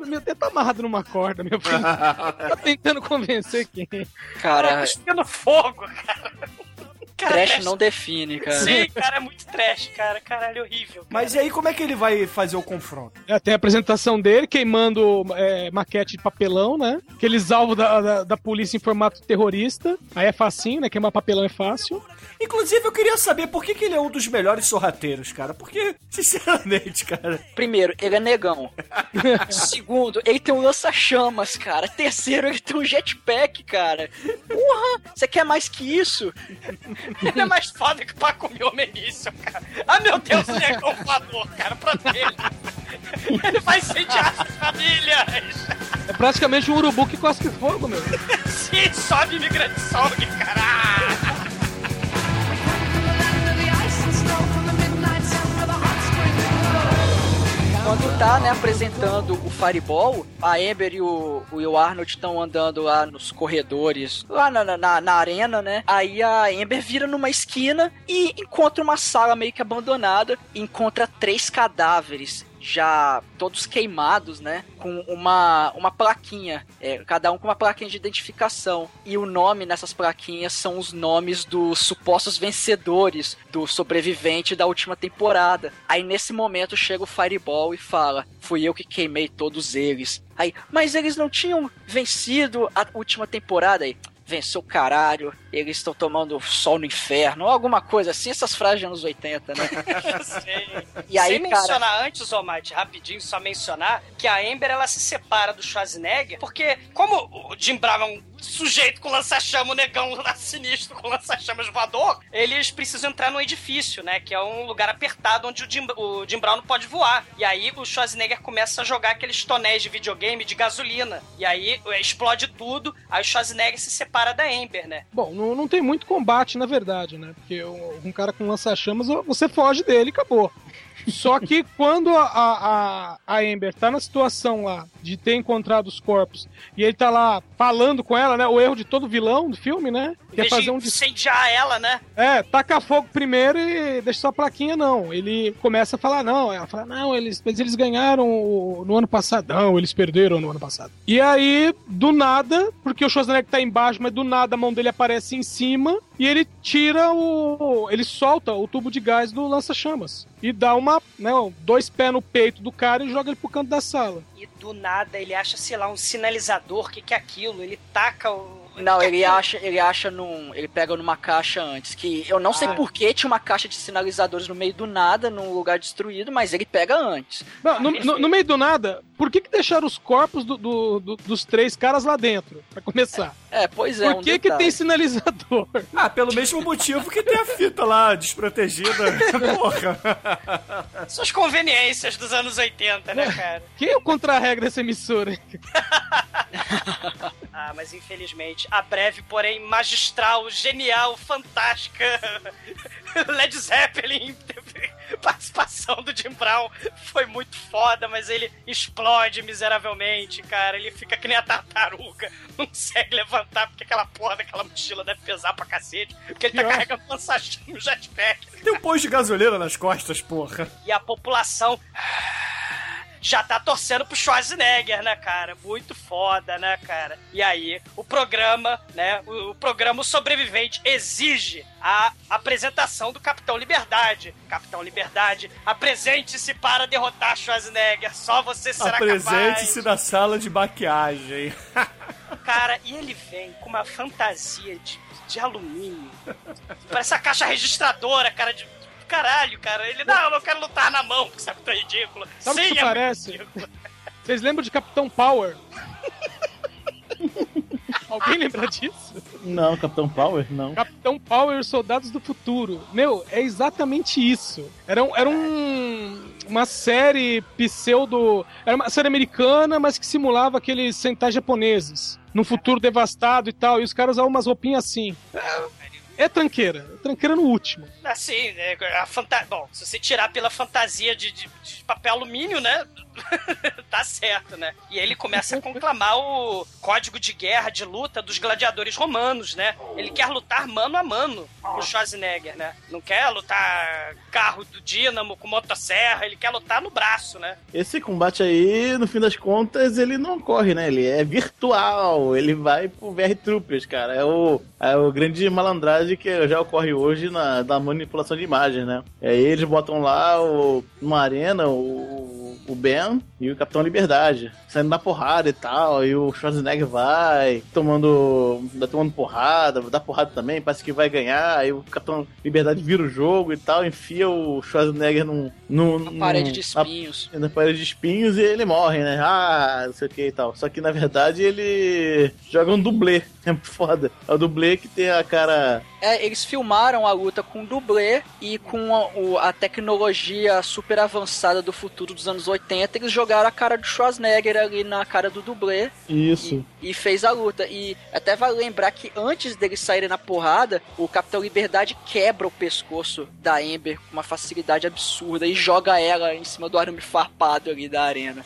fala, meu Deus, tá amarrado numa corda, meu filho. tá tentando convencer quem?
Cara,
Cuspindo fogo, cara. Cara,
trash não define, cara.
Sim, cara, é muito trash, cara. Caralho, horrível. cara.
Mas e aí, como é que ele vai fazer o confronto?
É, tem a apresentação dele queimando é, maquete de papelão, né? Aqueles alvos da, da, da polícia em formato terrorista. Aí é facinho, né? Queimar papelão é fácil.
Inclusive, eu queria saber por que, que ele é um dos melhores sorrateiros, cara. Porque, sinceramente, cara.
Primeiro, ele é negão. Segundo, ele tem um lança-chamas, cara. Terceiro, ele tem um jetpack, cara. porra, você quer mais que isso?
Ele é mais foda que o Paco Mil Menício, cara. Ah, meu Deus, ele é voador, cara, pra dele. Ele vai incendiar as famílias.
É praticamente um urubu que cospe fogo, meu.
Sim, sobe imigrante sangue, cara.
Quando tá, né, apresentando o Fireball, a Amber e o, o Arnold estão andando lá nos corredores, lá na, na, na arena, né? Aí a Amber vira numa esquina e encontra uma sala meio que abandonada encontra três cadáveres já todos queimados, né? Com uma, uma plaquinha, é, cada um com uma plaquinha de identificação. E o nome nessas plaquinhas são os nomes dos supostos vencedores do sobrevivente da última temporada. Aí nesse momento chega o Fireball e fala: Fui eu que queimei todos eles. Aí, mas eles não tinham vencido a última temporada aí. Venceu o caralho, eles estão tomando sol no inferno, ou alguma coisa assim, essas frases de anos 80, né?
Sim.
E aí,
Sem
cara-
mencionar antes, Omad, rapidinho, só mencionar que a Amber ela se separa do Schwarzenegger, porque como o Jim Brown é um sujeito com lança-chama, um negão lá sinistro com lança-chamas voador, eles precisam entrar num edifício, né? Que é um lugar apertado onde o Jim, o Jim Brown não pode voar. E aí o Schwarzenegger começa a jogar aqueles tonéis de videogame de gasolina. E aí é, explode tudo, aí o Schwarzenegger se separa da Amber, né?
Bom, não, não tem muito combate, na verdade, né? Porque um, um cara com lança-chamas, você foge dele e acabou. Só que quando a, a, a Amber tá na situação lá de ter encontrado os corpos e ele tá lá falando com ela, né? O erro de todo vilão do filme, né? Que é fazer um
incendiar ela, né?
É, taca fogo primeiro e deixa só a plaquinha, não. Ele começa a falar, não. Ela fala, não, eles, mas eles ganharam no ano passado. Não, eles perderam no ano passado. E aí, do nada, porque o Schwarzenegger tá embaixo, mas do nada a mão dele aparece em cima e ele tira o. Ele solta o tubo de gás do lança-chamas. E dá uma, né, dois pés no peito do cara e joga ele pro canto da sala.
E do nada ele acha, sei lá, um sinalizador, o que, que é aquilo? Ele taca o.
Não, ele
é
acha, ele acha num. Ele pega numa caixa antes. Que eu não sei
Ah.
por que tinha uma caixa de sinalizadores no meio do nada, num lugar destruído, mas ele pega antes.
Não, no, no- no meio do nada, por que, que deixaram os corpos do- do- do- dos três caras lá dentro? Pra começar.
É, pois é.
Por
um
que, que tem sinalizador?
Ah, pelo mesmo motivo que tem a fita lá desprotegida. Porra.
São as conveniências dos anos 80, né, cara?
Quem é o contra-regra dessa emissora?
Ah, mas infelizmente, a breve, porém magistral, genial, fantástica Led Zeppelin participação do Jim Brown foi muito foda, mas ele explode miseravelmente, cara. Ele fica que nem a tartaruga, não consegue levantar porque aquela porra daquela mochila deve pesar pra cacete, porque ele tá carregando no jetpack.
Tem um posto de gasolina nas costas, porra.
E a população já tá torcendo pro Schwarzenegger, né, cara? Muito foda, né, cara? E aí, o programa, né, o, o programa Sobrevivente exige a apresentação do Capitão Liberdade. Capitão Liberdade, apresente-se para derrotar Schwarzenegger. Só você será
Apresente-se
capaz.
na sala de maquiagem.
Cara, e ele vem com uma fantasia de, de alumínio. Parece a caixa registradora, cara, de... Caralho, cara. Ele, não, eu não quero lutar na mão, porque sabe que tá ridículo.
Sabe o
Sim,
que isso
é
parece? Vocês lembram de Capitão Power? Alguém lembra disso?
Não, Capitão Power, não.
Capitão Power e os Soldados do Futuro. Meu, é exatamente isso. Era, um, era um, uma série pseudo. Era uma série americana, mas que simulava aqueles centais japoneses. Num futuro devastado e tal. E os caras usavam umas roupinhas assim. É, é tranqueira. Tranqueira no último.
Assim, é, a fanta... Bom, se você tirar pela fantasia de, de- de papel alumínio, né? tá certo, né? E ele começa a conclamar o código de guerra, de luta dos gladiadores romanos, né? Ele quer lutar mano a mano com o Schwarzenegger, né? Não quer lutar carro do dínamo com motosserra, ele quer lutar no braço, né?
Esse combate aí, no fim das contas, ele não corre, né? Ele é virtual. Ele vai pro VR Troopers, cara. É o, é o grande malandragem que já ocorre hoje na, na manipulação de imagem, né? E aí eles botam lá o, numa arena o, o Ben e o Capitão Liberdade, saindo na porrada e tal, e o Schwarzenegger vai tomando, dá tomando porrada, dá porrada também, parece que vai ganhar, aí o Capitão Liberdade vira o jogo e tal, enfia o Schwarzenegger num... num
Uma parede
num-
de espinhos.
na parede de espinhos e ele morre, né? Ah, não sei o que e tal. Só que na verdade ele joga um dublê. É foda. É o dublê que tem a cara.
É, eles filmaram a luta com dublê e com a, o- a tecnologia super avançada do futuro dos anos 80, eles jogaram a cara do Schwarzenegger ali na cara do dublê
Isso.
e fez a luta. E até vale lembrar que antes deles saírem na porrada, o Capitão Liberdade quebra o pescoço da Amber com uma facilidade absurda e joga ela em cima do arame farpado ali da arena.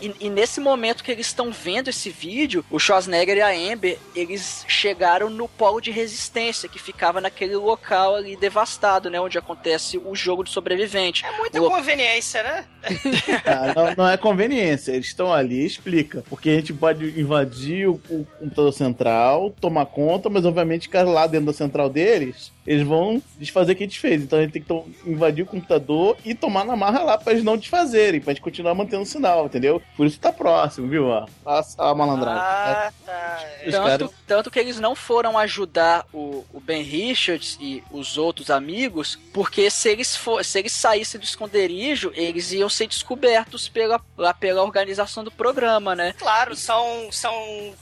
E, e- e nesse momento que eles estão vendo esse vídeo, o Schwarzenegger e a Amber, eles chegaram no polo de resistência, que ficava naquele local ali devastado, né? Onde acontece o jogo do sobrevivente.
É muita
O-
conveniência, né?
Ah, não, não é conveniência. Eles estão ali, explica. Porque a gente pode invadir o, o computador central, tomar conta, mas obviamente, cara, lá dentro da central deles, eles vão desfazer o que a gente fez. Então a gente tem que invadir o computador e tomar na marra lá pra eles não desfazerem, pra gente continuar mantendo o sinal, entendeu? Por isso tá próximo, viu? ó? A, a malandragem.
Ah, tá.
Os
Tanto,
caras-
tanto que eles não foram ajudar o, o Ben Richards e os outros amigos, porque se eles, for, se eles saíssem do esconderijo, eles iam ser descobertos pela, lá pela organização do programa, né?
Claro, são, são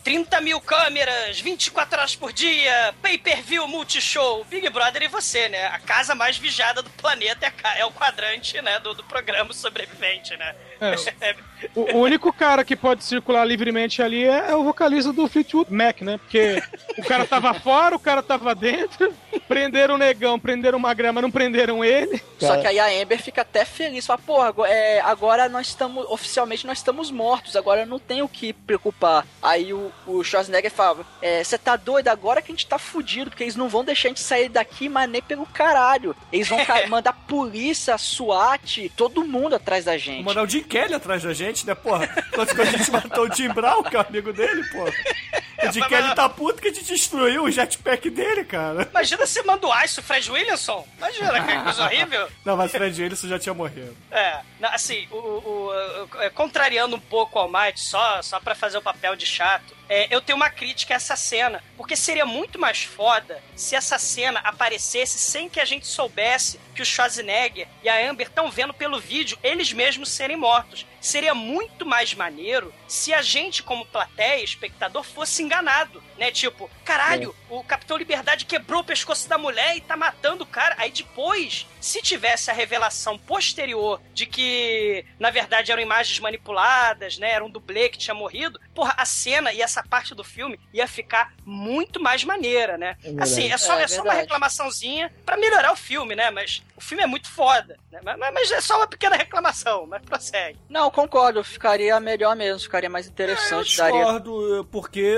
30 mil câmeras, 24 horas por dia, pay-per-view, multishow, Big Brother e você, né? A casa mais vigiada do planeta é, é o quadrante, né, do, do programa sobrevivente, né?
É, O, único cara que pode circular livremente ali é, é o vocalista do Fleetwood Mac, né? Porque o cara tava fora, o cara tava dentro, prenderam o negão, prenderam o magrão, mas não prenderam ele.
Só que aí a Amber fica até feliz, fala, pô, agora, é, agora nós estamos, oficialmente nós estamos mortos, agora eu não tenho o que preocupar. Aí o, o Schwarzenegger fala, você tá doido agora que a gente tá fudido, porque eles não vão deixar a gente sair daqui, mas nem pelo caralho. Eles vão mandar polícia, SWAT, todo mundo atrás da gente.
Vou mandar o Jim Kelly atrás da gente, né, porra? Quando a gente matou o Jim Brown, que é o amigo dele, porra. O Jim Kelly tá puto que a gente destruiu o jetpack dele, cara.
Imagina você manda o Ice, o Fred Williamson. Imagina, que coisa horrível.
Não, mas Fred Wilson já tinha morrido.
É, assim, o, o- o- é, contrariando um pouco o Almighty, só, só pra fazer o papel de chato, é, eu tenho uma crítica a essa cena, porque seria muito mais foda se essa cena aparecesse sem que a gente soubesse que o Schwarzenegger e a Amber estão vendo pelo vídeo eles mesmos serem mortos. Seria muito mais maneiro se a gente, como plateia, espectador, fosse enganado, né? Tipo, caralho, o Capitão Liberdade quebrou o pescoço da mulher e tá matando o cara. Aí depois, se tivesse a revelação posterior de que, na verdade, eram imagens manipuladas, né? Era um dublê que tinha morrido, porra, a cena e essa parte do filme ia ficar muito mais maneira, né?
verdade.
assim, é só,
É
é só uma reclamaçãozinha pra melhorar o filme, né? Mas o filme é muito foda, né? Mas, mas- é só uma pequena reclamação, mas prossegue.
Não, concordo, ficaria melhor mesmo, ficaria mais
Eu
interessante, daria...
discordo, eh, porque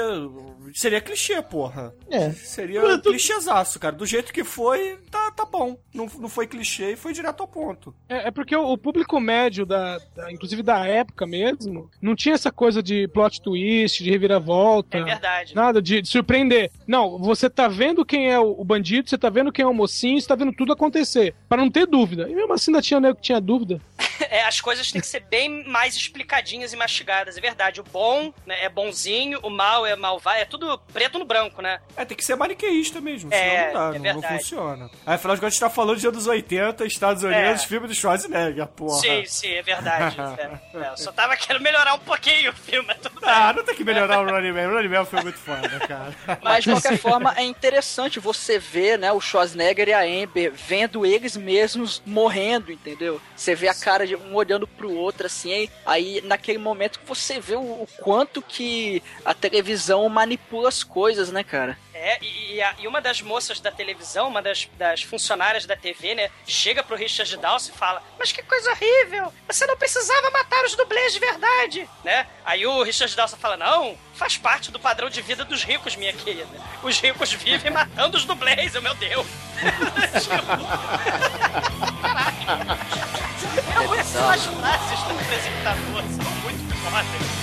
seria clichê, porra.
É.
Seria
tu-
clichêzaço, cara. Do jeito que foi, tá, tá bom. Não, não foi clichê e foi direto ao ponto.
É, é porque o, o público médio, da, da- inclusive da época mesmo, não tinha essa coisa de plot twist, de reviravolta.
É verdade.
Nada de, de surpreender. Não, você tá vendo quem é o, o bandido, você tá vendo quem é o mocinho, você tá vendo tudo acontecer. Pra não ter dúvida. E mesmo assim ainda tinha nego que tinha dúvida.
É, as coisas têm que ser bem mais explicadinhas e mastigadas, é verdade. O bom né, é bonzinho, o mal é malvado, é tudo preto no branco, né?
É, tem que ser maniqueísta mesmo, senão
É,
não dá,
é
não- não,
verdade.
funciona. Aí, afinal de contas, a gente tá falando de anos 80, Estados Unidos,
É.
filme do Schwarzenegger, porra.
Sim, sim, é verdade. é, é, eu só tava querendo melhorar um pouquinho o filme, mas tudo bem.
Ah, não tem que melhorar o Running Man. O Running Man foi muito foda, cara.
Mas de qualquer forma é interessante você ver, né, o Schwarzenegger e a Amber vendo eles mesmos morrendo, entendeu? Você vê a cara de um olhando pro outro assim, aí, naquele momento você vê o, o quanto que a televisão manipula as coisas, né, cara?
É, e, e a- e uma das moças da televisão, uma das, das funcionárias da TV, né, chega pro Richard Dawson e fala: Mas que coisa horrível! Você não precisava matar os dublês de verdade, né? Aí o Richard Dawson fala: Não, faz parte do padrão de vida dos ricos, minha querida. Os ricos vivem matando os dublês, meu Deus! Caralho. É, são as frases do apresentador, são muito fodas.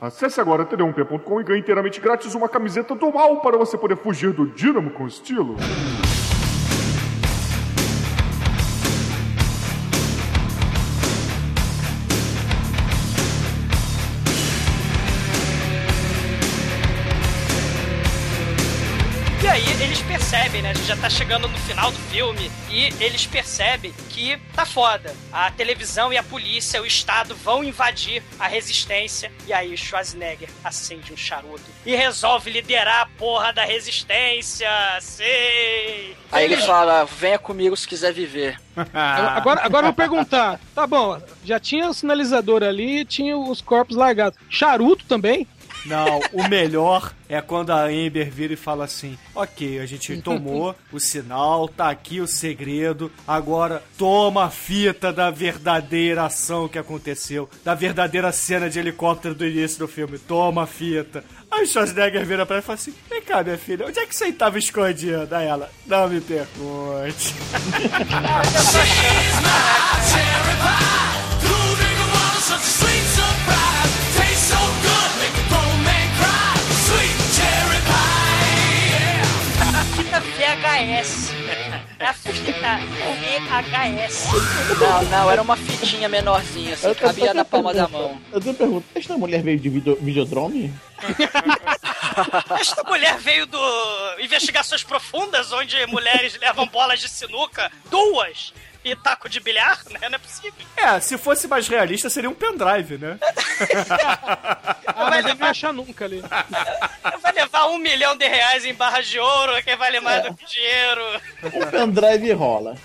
Acesse agora td1p.com e ganhe inteiramente grátis uma camiseta do mal para você poder fugir do Dínamo com estilo.
Já tá chegando no final do filme e eles percebem que tá foda. A televisão e a polícia, o Estado vão invadir a resistência. E aí o Schwarzenegger acende um charuto e resolve liderar a porra da resistência. Sei!
Aí ele fala, venha comigo se quiser viver.
Agora, agora eu vou perguntar. Tá bom, já tinha o sinalizador ali, tinha os corpos largados. Charuto também?
Não, o melhor é quando a Amber vira e fala assim: Ok, a gente tomou o sinal, tá aqui o segredo, agora toma a fita da verdadeira ação que aconteceu, da verdadeira cena de helicóptero do início do filme, toma a fita. Aí o Schwarzenegger vira pra ela e fala assim: Vem cá, minha filha, onde é que você tava escondida? Aí ela: Não me pergunte.
VHS. É a fita VHS.
Não, não, era uma fitinha menorzinha, assim, cabia na palma da mão.
Eu tenho uma pergunta. Esta mulher veio de video, videodrome?
Esta mulher veio do Investigações Profundas, onde mulheres levam bolas de sinuca, duas, e taco de bilhar, né? Não é possível.
É, se fosse mais realista, seria um pendrive, né?
Ah, mas ele não achar nunca ali.
Vai levar um milhão de reais em barras de ouro, que vale mais do que dinheiro.
O pendrive rola.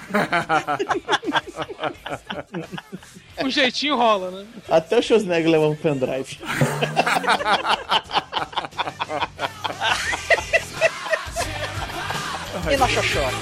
O jeitinho rola, né?
Até o Schwarzenegger leva um pendrive.
E na xoxota?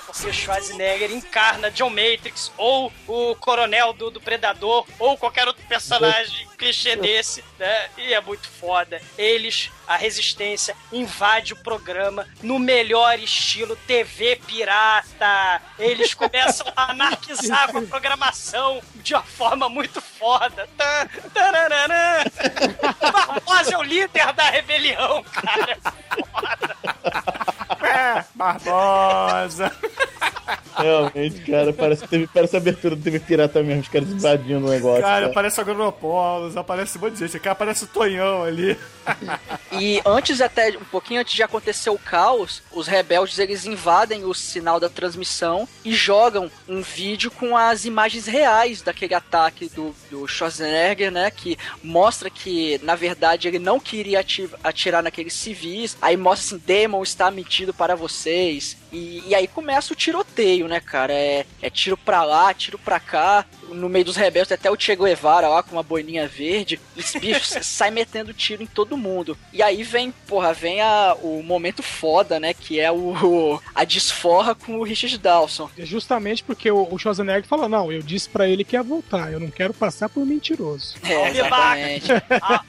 Foda, porque Schwarzenegger encarna John Matrix, ou o coronel do, do Predador, ou qualquer outro personagem clichê desse, né? E é muito foda. Eles, a Resistência, invade o programa no melhor estilo TV pirata. Eles começam a anarquizar com a programação de uma forma muito foda. Tarararã. Barbosa é o líder da rebelião, cara.
É, Barbosa.
Realmente, cara, parece, que teve, parece a abertura do TV Pirata mesmo, os caras invadindo o negócio.
Cara,
cara.
aparece Agronopolis, aparece um monte de gente. Aqui aparece o Tonhão ali.
E antes até, um pouquinho antes de acontecer o caos, os rebeldes eles invadem o sinal da transmissão e jogam um vídeo com as imagens reais daquele ataque do, do Schwarzenegger, né? Que mostra que, na verdade, ele não queria ati- atirar naqueles civis. Aí mostra assim, Demon está mentindo para vocês. E, e aí começa o tiroteio, né, cara? É, é tiro pra lá, tiro pra cá. No meio dos rebeldes, até o Che Guevara lá com uma boininha verde. Os bichos saem metendo tiro em todo mundo. E aí vem, porra, vem a, o momento foda, né? Que é o, o- a desforra com o Richard Dawson.
É Justamente porque o, o Schwarzenegger falou, não, eu disse pra ele que ia voltar, eu não quero passar por mentiroso.
É, exatamente.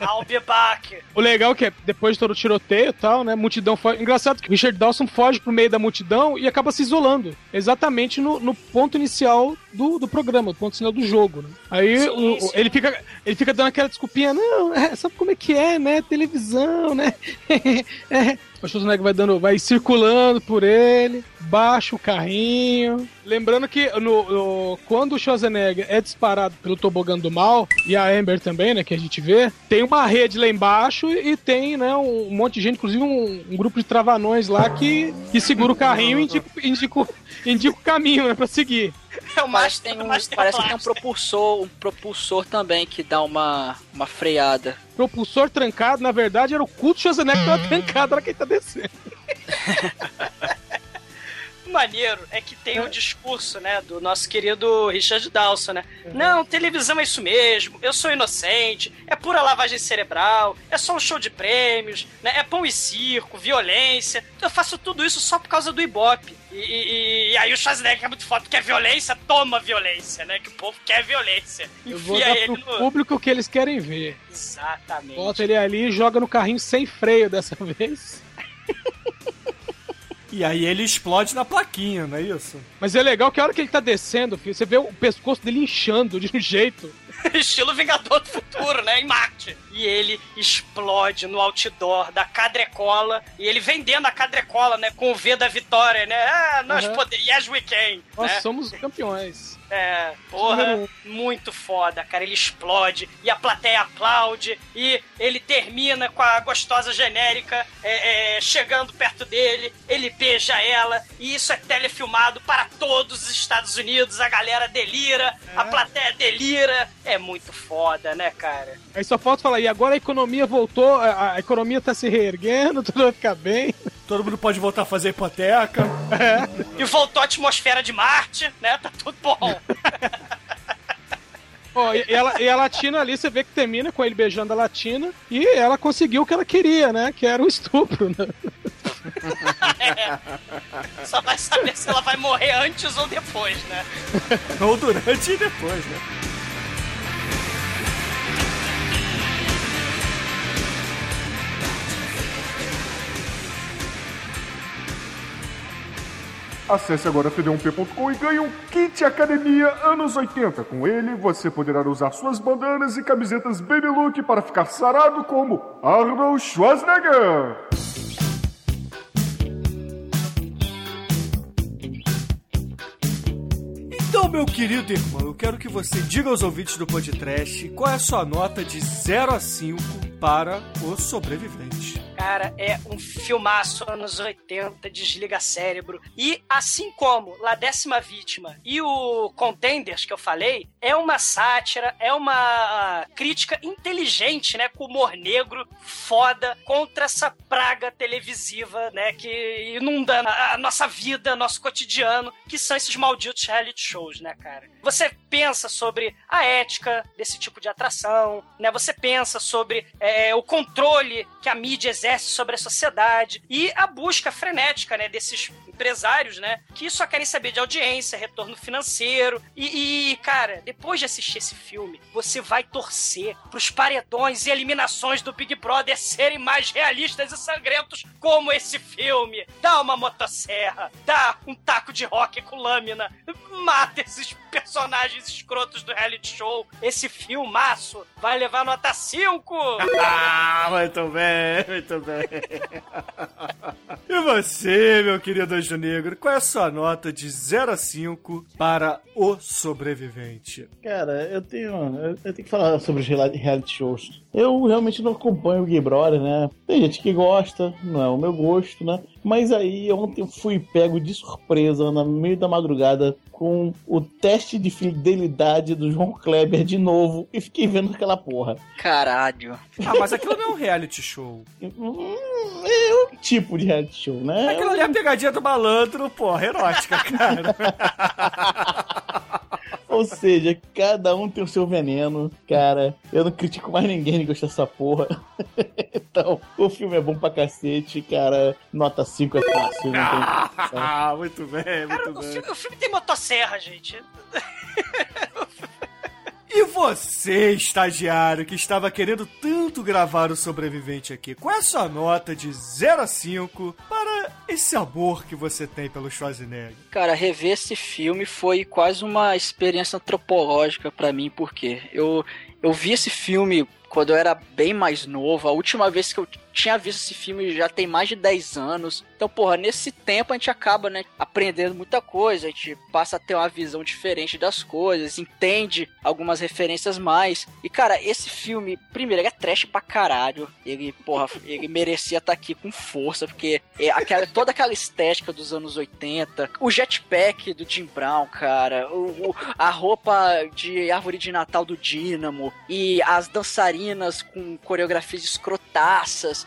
I'll be back.
O legal é que é, depois de todo o tiroteio e tal, né, multidão foge. Engraçado que o Richard Dawson foge pro meio da multidão e acaba se isolando. Exatamente no, no ponto inicial do, do programa, do ponto inicial do jogo, né? Aí
Sim,
o-
sim.
ele, fica, ele fica dando aquela desculpinha, não, é, sabe como é que é, né? Televisão, né? É. O Schwarzenegger vai dando, vai circulando por ele, baixa o carrinho. Lembrando que no, no- quando o Schwarzenegger é disparado pelo tobogã do mal, e a Amber também, né, que a gente vê, tem uma rede lá embaixo e tem, né, um monte de gente, inclusive um, um grupo de travanões lá que, que segura o carrinho e indica, indica, indica o caminho, né, pra seguir.
É o
Parece, tem um,
Master
parece que tem um propulsor, um propulsor também que dá uma, uma freada.
Propulsor trancado, na verdade, era o culto Schwarzenegger que tava trancado era quem tá descendo.
Maneiro é que tem o discurso, né, do nosso querido Richard Dawson, né? Não, televisão é isso mesmo, eu sou inocente, é pura lavagem cerebral, é só um show de prêmios, né? É pão e circo, violência. Eu faço tudo isso só por causa do Ibope. E, e- e aí o Schwarzenegger é muito foda, é violência, toma violência, né? Que o povo quer violência.
Eu vou
Enfia
dar
ele
pro
no...
público o que eles querem ver.
Exatamente.
Bota ele ali e joga no carrinho sem freio dessa vez.
E aí ele explode na plaquinha, não é isso?
Mas é legal que a hora que ele tá descendo, filho, você vê o pescoço dele inchando de um jeito.
Estilo Vingador do Futuro, né? Em Marte. E ele explode no outdoor da Cadrecola. E ele vendendo a Cadrecola, né? Com o V da vitória, né? Ah, nós
Uhum.
podemos. Yes, we can.
Nós
né?
somos campeões.
É, porra, muito foda, cara. Ele explode e a plateia aplaude e ele termina com a gostosa genérica é, é, chegando perto dele. Ele beija ela e isso é telefilmado para todos os Estados Unidos. A galera delira, a plateia delira. É muito foda, né, cara?
Aí só falta falar, e agora a economia voltou, a, a economia tá se reerguendo, tudo vai ficar bem.
Todo mundo pode voltar a fazer hipoteca.
E voltou a atmosfera de Marte, né? Tá tudo bom.
Ó, e, e ela, e a Latina ali, você vê que termina com ele beijando a Latina, e ela conseguiu o que ela queria, né? Que era o estupro, né?
É. Só vai saber se ela vai morrer antes ou depois, né?
Ou durante e depois, né?
Acesse agora td1p.com e ganhe um kit Academia anos 80. Com ele, você poderá usar suas bandanas e camisetas Baby Look para ficar sarado como Arnold Schwarzenegger.
Então, meu querido irmão, eu quero que você diga aos ouvintes do podcast qual é a sua nota de 0 a 5 para o sobrevivente.
Cara, é um filmaço anos 80, desliga cérebro. E assim como La Décima Vítima e o Contenders que eu falei, é uma sátira, é uma crítica inteligente, né? Com humor negro, foda, contra essa praga televisiva, né? Que inunda a a nossa vida, nosso cotidiano, que são esses malditos reality shows, né, cara? Você pensa sobre a ética desse tipo de atração, né? Você pensa sobre é, o controle que a mídia exerce sobre a sociedade e a busca frenética, né, desses empresários, né, que só querem saber de audiência, retorno financeiro e, e, cara, depois de assistir esse filme, você vai torcer pros paredões e eliminações do Big Brother serem mais realistas e sangrentos como esse filme. Dá uma motosserra, dá um taco de rock com lâmina, mata esses personagens escrotos do reality show. Esse filmaço vai levar nota 5.
Ah, muito bem, muito bem. E você, meu querido Anjo Negro, qual é a sua nota de 0 a 5 para o sobrevivente?
Cara, eu tenho. Eu eu tenho que falar sobre os reali- reality shows. Eu realmente não acompanho o Big Brother, né? Tem gente que gosta, não é o meu gosto, né? Mas aí ontem eu fui pego de surpresa no meio da madrugada com o teste de fidelidade do João Kleber de novo e fiquei vendo aquela porra.
Caralho.
Ah, mas aquilo não é um reality show.
Hum, É um tipo de reality show, né?
Aquilo ali é a pegadinha do malandro, porra, erótica, cara.
Ou seja, cada um tem o seu veneno, cara. Eu não critico mais ninguém que gosta dessa porra. então, o filme é bom pra cacete, cara. Nota 5 é fácil, não tem.
Ah, muito bem,
Cara,
muito
o
bem.
filme, o filme tem motosserra, gente.
E você, estagiário, que estava querendo tanto gravar o sobrevivente aqui, qual é a sua nota de 0 a 5 para esse amor que você tem pelo Schwarzenegger?
Cara, rever esse filme foi quase uma experiência antropológica pra mim, porque eu, eu vi esse filme quando eu era bem mais novo. A última vez que eu tinha visto esse filme já tem mais de 10 anos. Então, porra, nesse tempo a gente acaba, né, aprendendo muita coisa, a gente passa a ter uma visão diferente das coisas, entende algumas referências mais. E, cara, esse filme, primeiro, ele é trash pra caralho. Ele, porra, ele merecia estar aqui com força, porque é aquela, toda aquela estética dos anos 80, o jetpack do Jim Brown, cara, o, o- a roupa de árvore de Natal do Dínamo, e as dançarinas com coreografias escrotaças.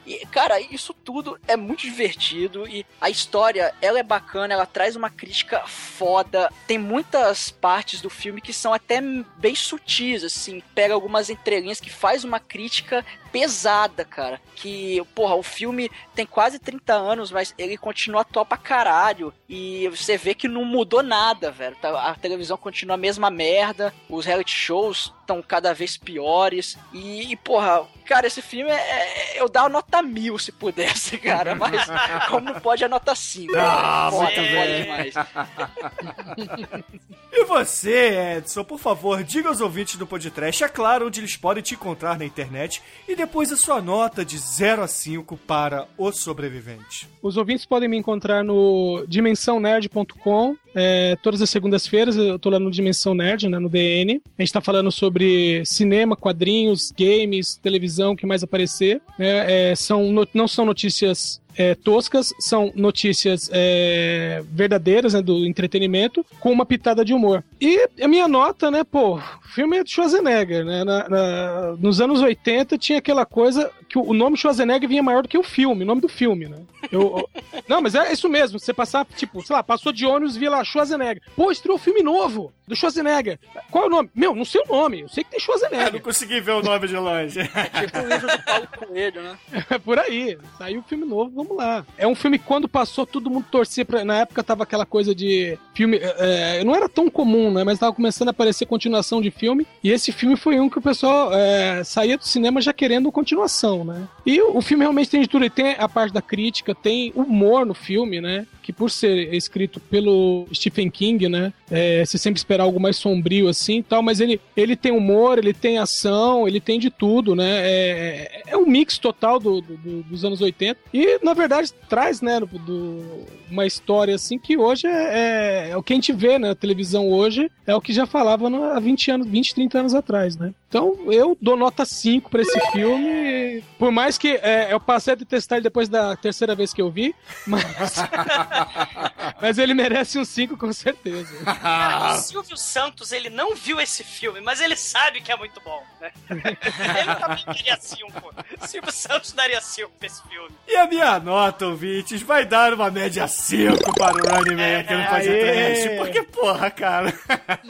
E, cara, isso tudo é muito divertido e a história, ela é bacana, ela traz uma crítica foda. Tem muitas partes do filme que são até bem sutis, assim. Pega algumas entrelinhas que faz uma crítica pesada, cara. Que, porra, o filme tem quase 30 anos, mas ele continua atual pra caralho. E você vê que não mudou nada, velho. Tá- A televisão continua a mesma merda, os reality shows estão cada vez piores. E, porra, cara, esse filme é, é- eu dava nota mil se pudesse, cara. Mas como não pode, é nota 5.
Ah,
Foda,
muito
foda
bem.
demais.
E você, Edson, por favor, diga aos ouvintes do podcast, é claro, onde eles podem te encontrar na internet e depois a sua nota de 0 a 5 para O Sobrevivente.
Os ouvintes podem me encontrar no dimensãonerd.com. é, todas as segundas-feiras eu tô lá no Dimensão Nerd, né, no DN. A gente tá falando sobre cinema, quadrinhos, games, televisão, o que mais aparecer. né, é, são, no- não são notícias é, toscas, são notícias é, verdadeiras né, do entretenimento, com uma pitada de humor. E a minha nota, né, pô, o filme é de Schwarzenegger, né? na- na- nos anos 80 tinha aquela coisa que o nome Schwarzenegger vinha maior do que o filme, o nome do filme, né? Eu, eu- não, mas é isso mesmo. Você passar, tipo, sei lá, passou de ônibus e via lá Schwarzenegger. Pô, estreou um filme novo do Schwarzenegger. Qual é o nome? Meu, não sei o nome. Eu sei que tem
Eu não
Schwarzenegger.
consegui ver o nome de longe.
Tipo o livro do Paulo Coelho, né?
É por aí. Saiu um filme novo, vamos lá. É um filme que quando passou, todo mundo torcia pra. Na época tava aquela coisa de filme. é, não era tão comum, né? Mas tava começando a aparecer continuação de filme. E esse filme foi um que o pessoal é, saía do cinema já querendo continuação, né? E o, filme realmente tem de tudo. Tem a parte da crítica, tem humor no filme, né? Que por ser escrito pelo Stephen King, né? É, você sempre espera algo mais sombrio assim e tal, mas ele, ele tem humor, ele tem ação, ele tem de tudo, né? É, é um mix total do, do- do- dos anos 80 e, na verdade, traz, né, do- uma história assim que hoje é, é, é o que a gente vê na televisão hoje, é o que já falava no- há 20 anos, 20, 30 anos atrás, né? Então eu dou nota 5 pra esse filme, por mais que é, eu passei a detestar ele depois da terceira vez que eu vi, mas, mas ele merece um 5 com certeza.
Cara, o Silvio Santos, ele não viu esse filme, mas ele sabe que é muito bom, né? ele também daria 5. Silvio Santos daria 5 pra esse filme.
E a minha nota, ouvintes, vai dar uma média 5 para o Running Man aqui no podcast.
Aê!
Porque, porra, cara.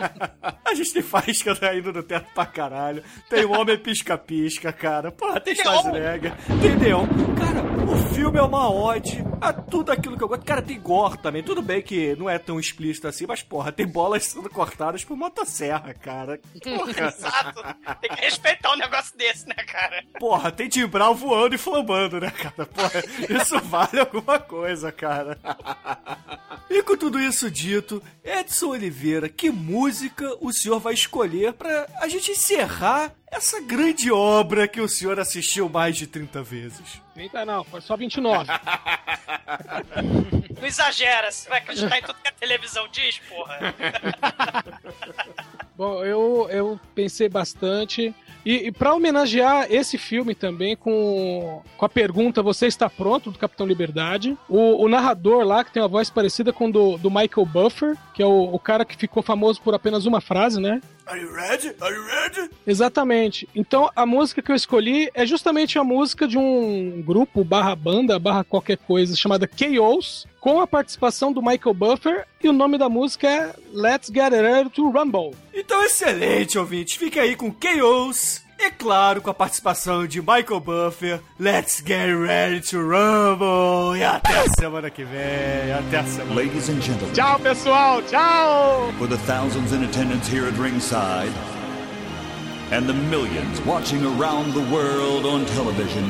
a gente tem faísca indo no teto pra caralho. Tem o Homem Pisca-Pisca, cara. Porra, tem Schwarzenegger. Neon. Cara, o filme é uma ode a tudo aquilo que eu gosto. Cara, tem gore também. Tudo bem que não é tão explícito assim, mas, porra, tem bolas sendo cortadas por motosserra, cara. Porra.
Exato. Tem que respeitar um negócio desse, né, cara?
Porra, tem Tim Brown voando e flambando, né, cara? Porra, isso vale alguma coisa, cara. E com tudo isso dito, Edson Oliveira, que música o senhor vai escolher pra a gente encerrar essa grande obra que o senhor assistiu mais de 30 vezes?
30 não, foi só 29.
Não exagera, você vai acreditar em tudo que a televisão diz, porra.
Bom, eu, eu pensei bastante. E, e para homenagear esse filme também com, com a pergunta Você está pronto? do Capitão Liberdade, o, o narrador lá, que tem uma voz parecida com do, do Michael Buffer, que é o, o cara que ficou famoso por apenas uma frase, né?
Are you ready? Are you ready?
Exatamente. Então a música que eu escolhi é justamente a música de um grupo barra banda, barra qualquer coisa, chamada KOs, com a participação do Michael Buffer, e o nome da música é Let's Get Ready to Rumble.
Então, excelente, ouvinte. Fica aí com Chaos. E claro, com a participação de Michael Buffer. Let's get ready to rumble. E até a semana que vem. Até a semana.
Ladies and gentlemen,
Tchau, pessoal. Tchau.
for the thousands in attendance here at ringside and the millions watching around the world on television,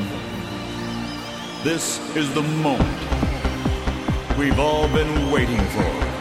this is the moment we've all been waiting for.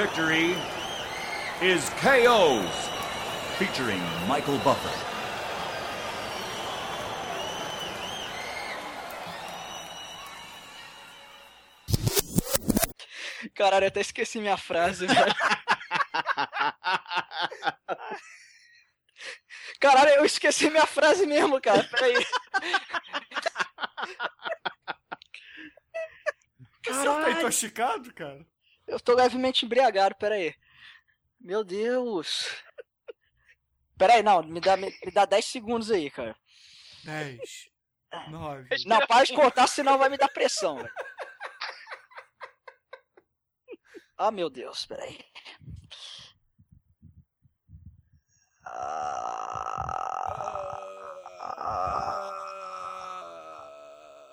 Victory is KO's featuring Michael Buffer.
Caralho, eu até esqueci minha frase, velho. Caralho, eu esqueci minha frase mesmo, cara. Peraí.
Você tá intoxicado, cara?
Eu tô levemente embriagado, peraí. Meu Deus. Peraí, não, me dá, me, me dá 10 segundos aí, cara.
10, 9.
Não, para de cortar, senão vai me dar pressão, velho. Ah, meu Deus, peraí.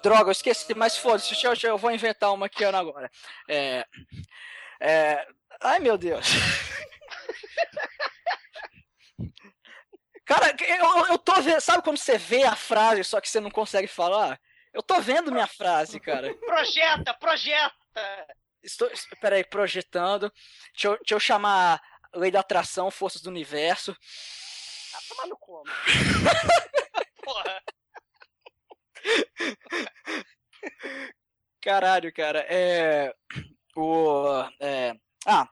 Droga, eu esqueci, mas foda-se, eu, eu- vou inventar uma aqui agora. É. É. Ai, meu Deus. Cara, eu, eu tô vendo. Sabe quando você vê a frase, só que você não consegue falar? Eu tô vendo minha frase, cara.
Projeta, projeta!
Estou. Peraí, projetando. Deixa eu, deixa eu chamar Lei da Atração, Forças do Universo.
Ah, toma no cu, mano. Porra.
Caralho, cara. É. O. É... Ah,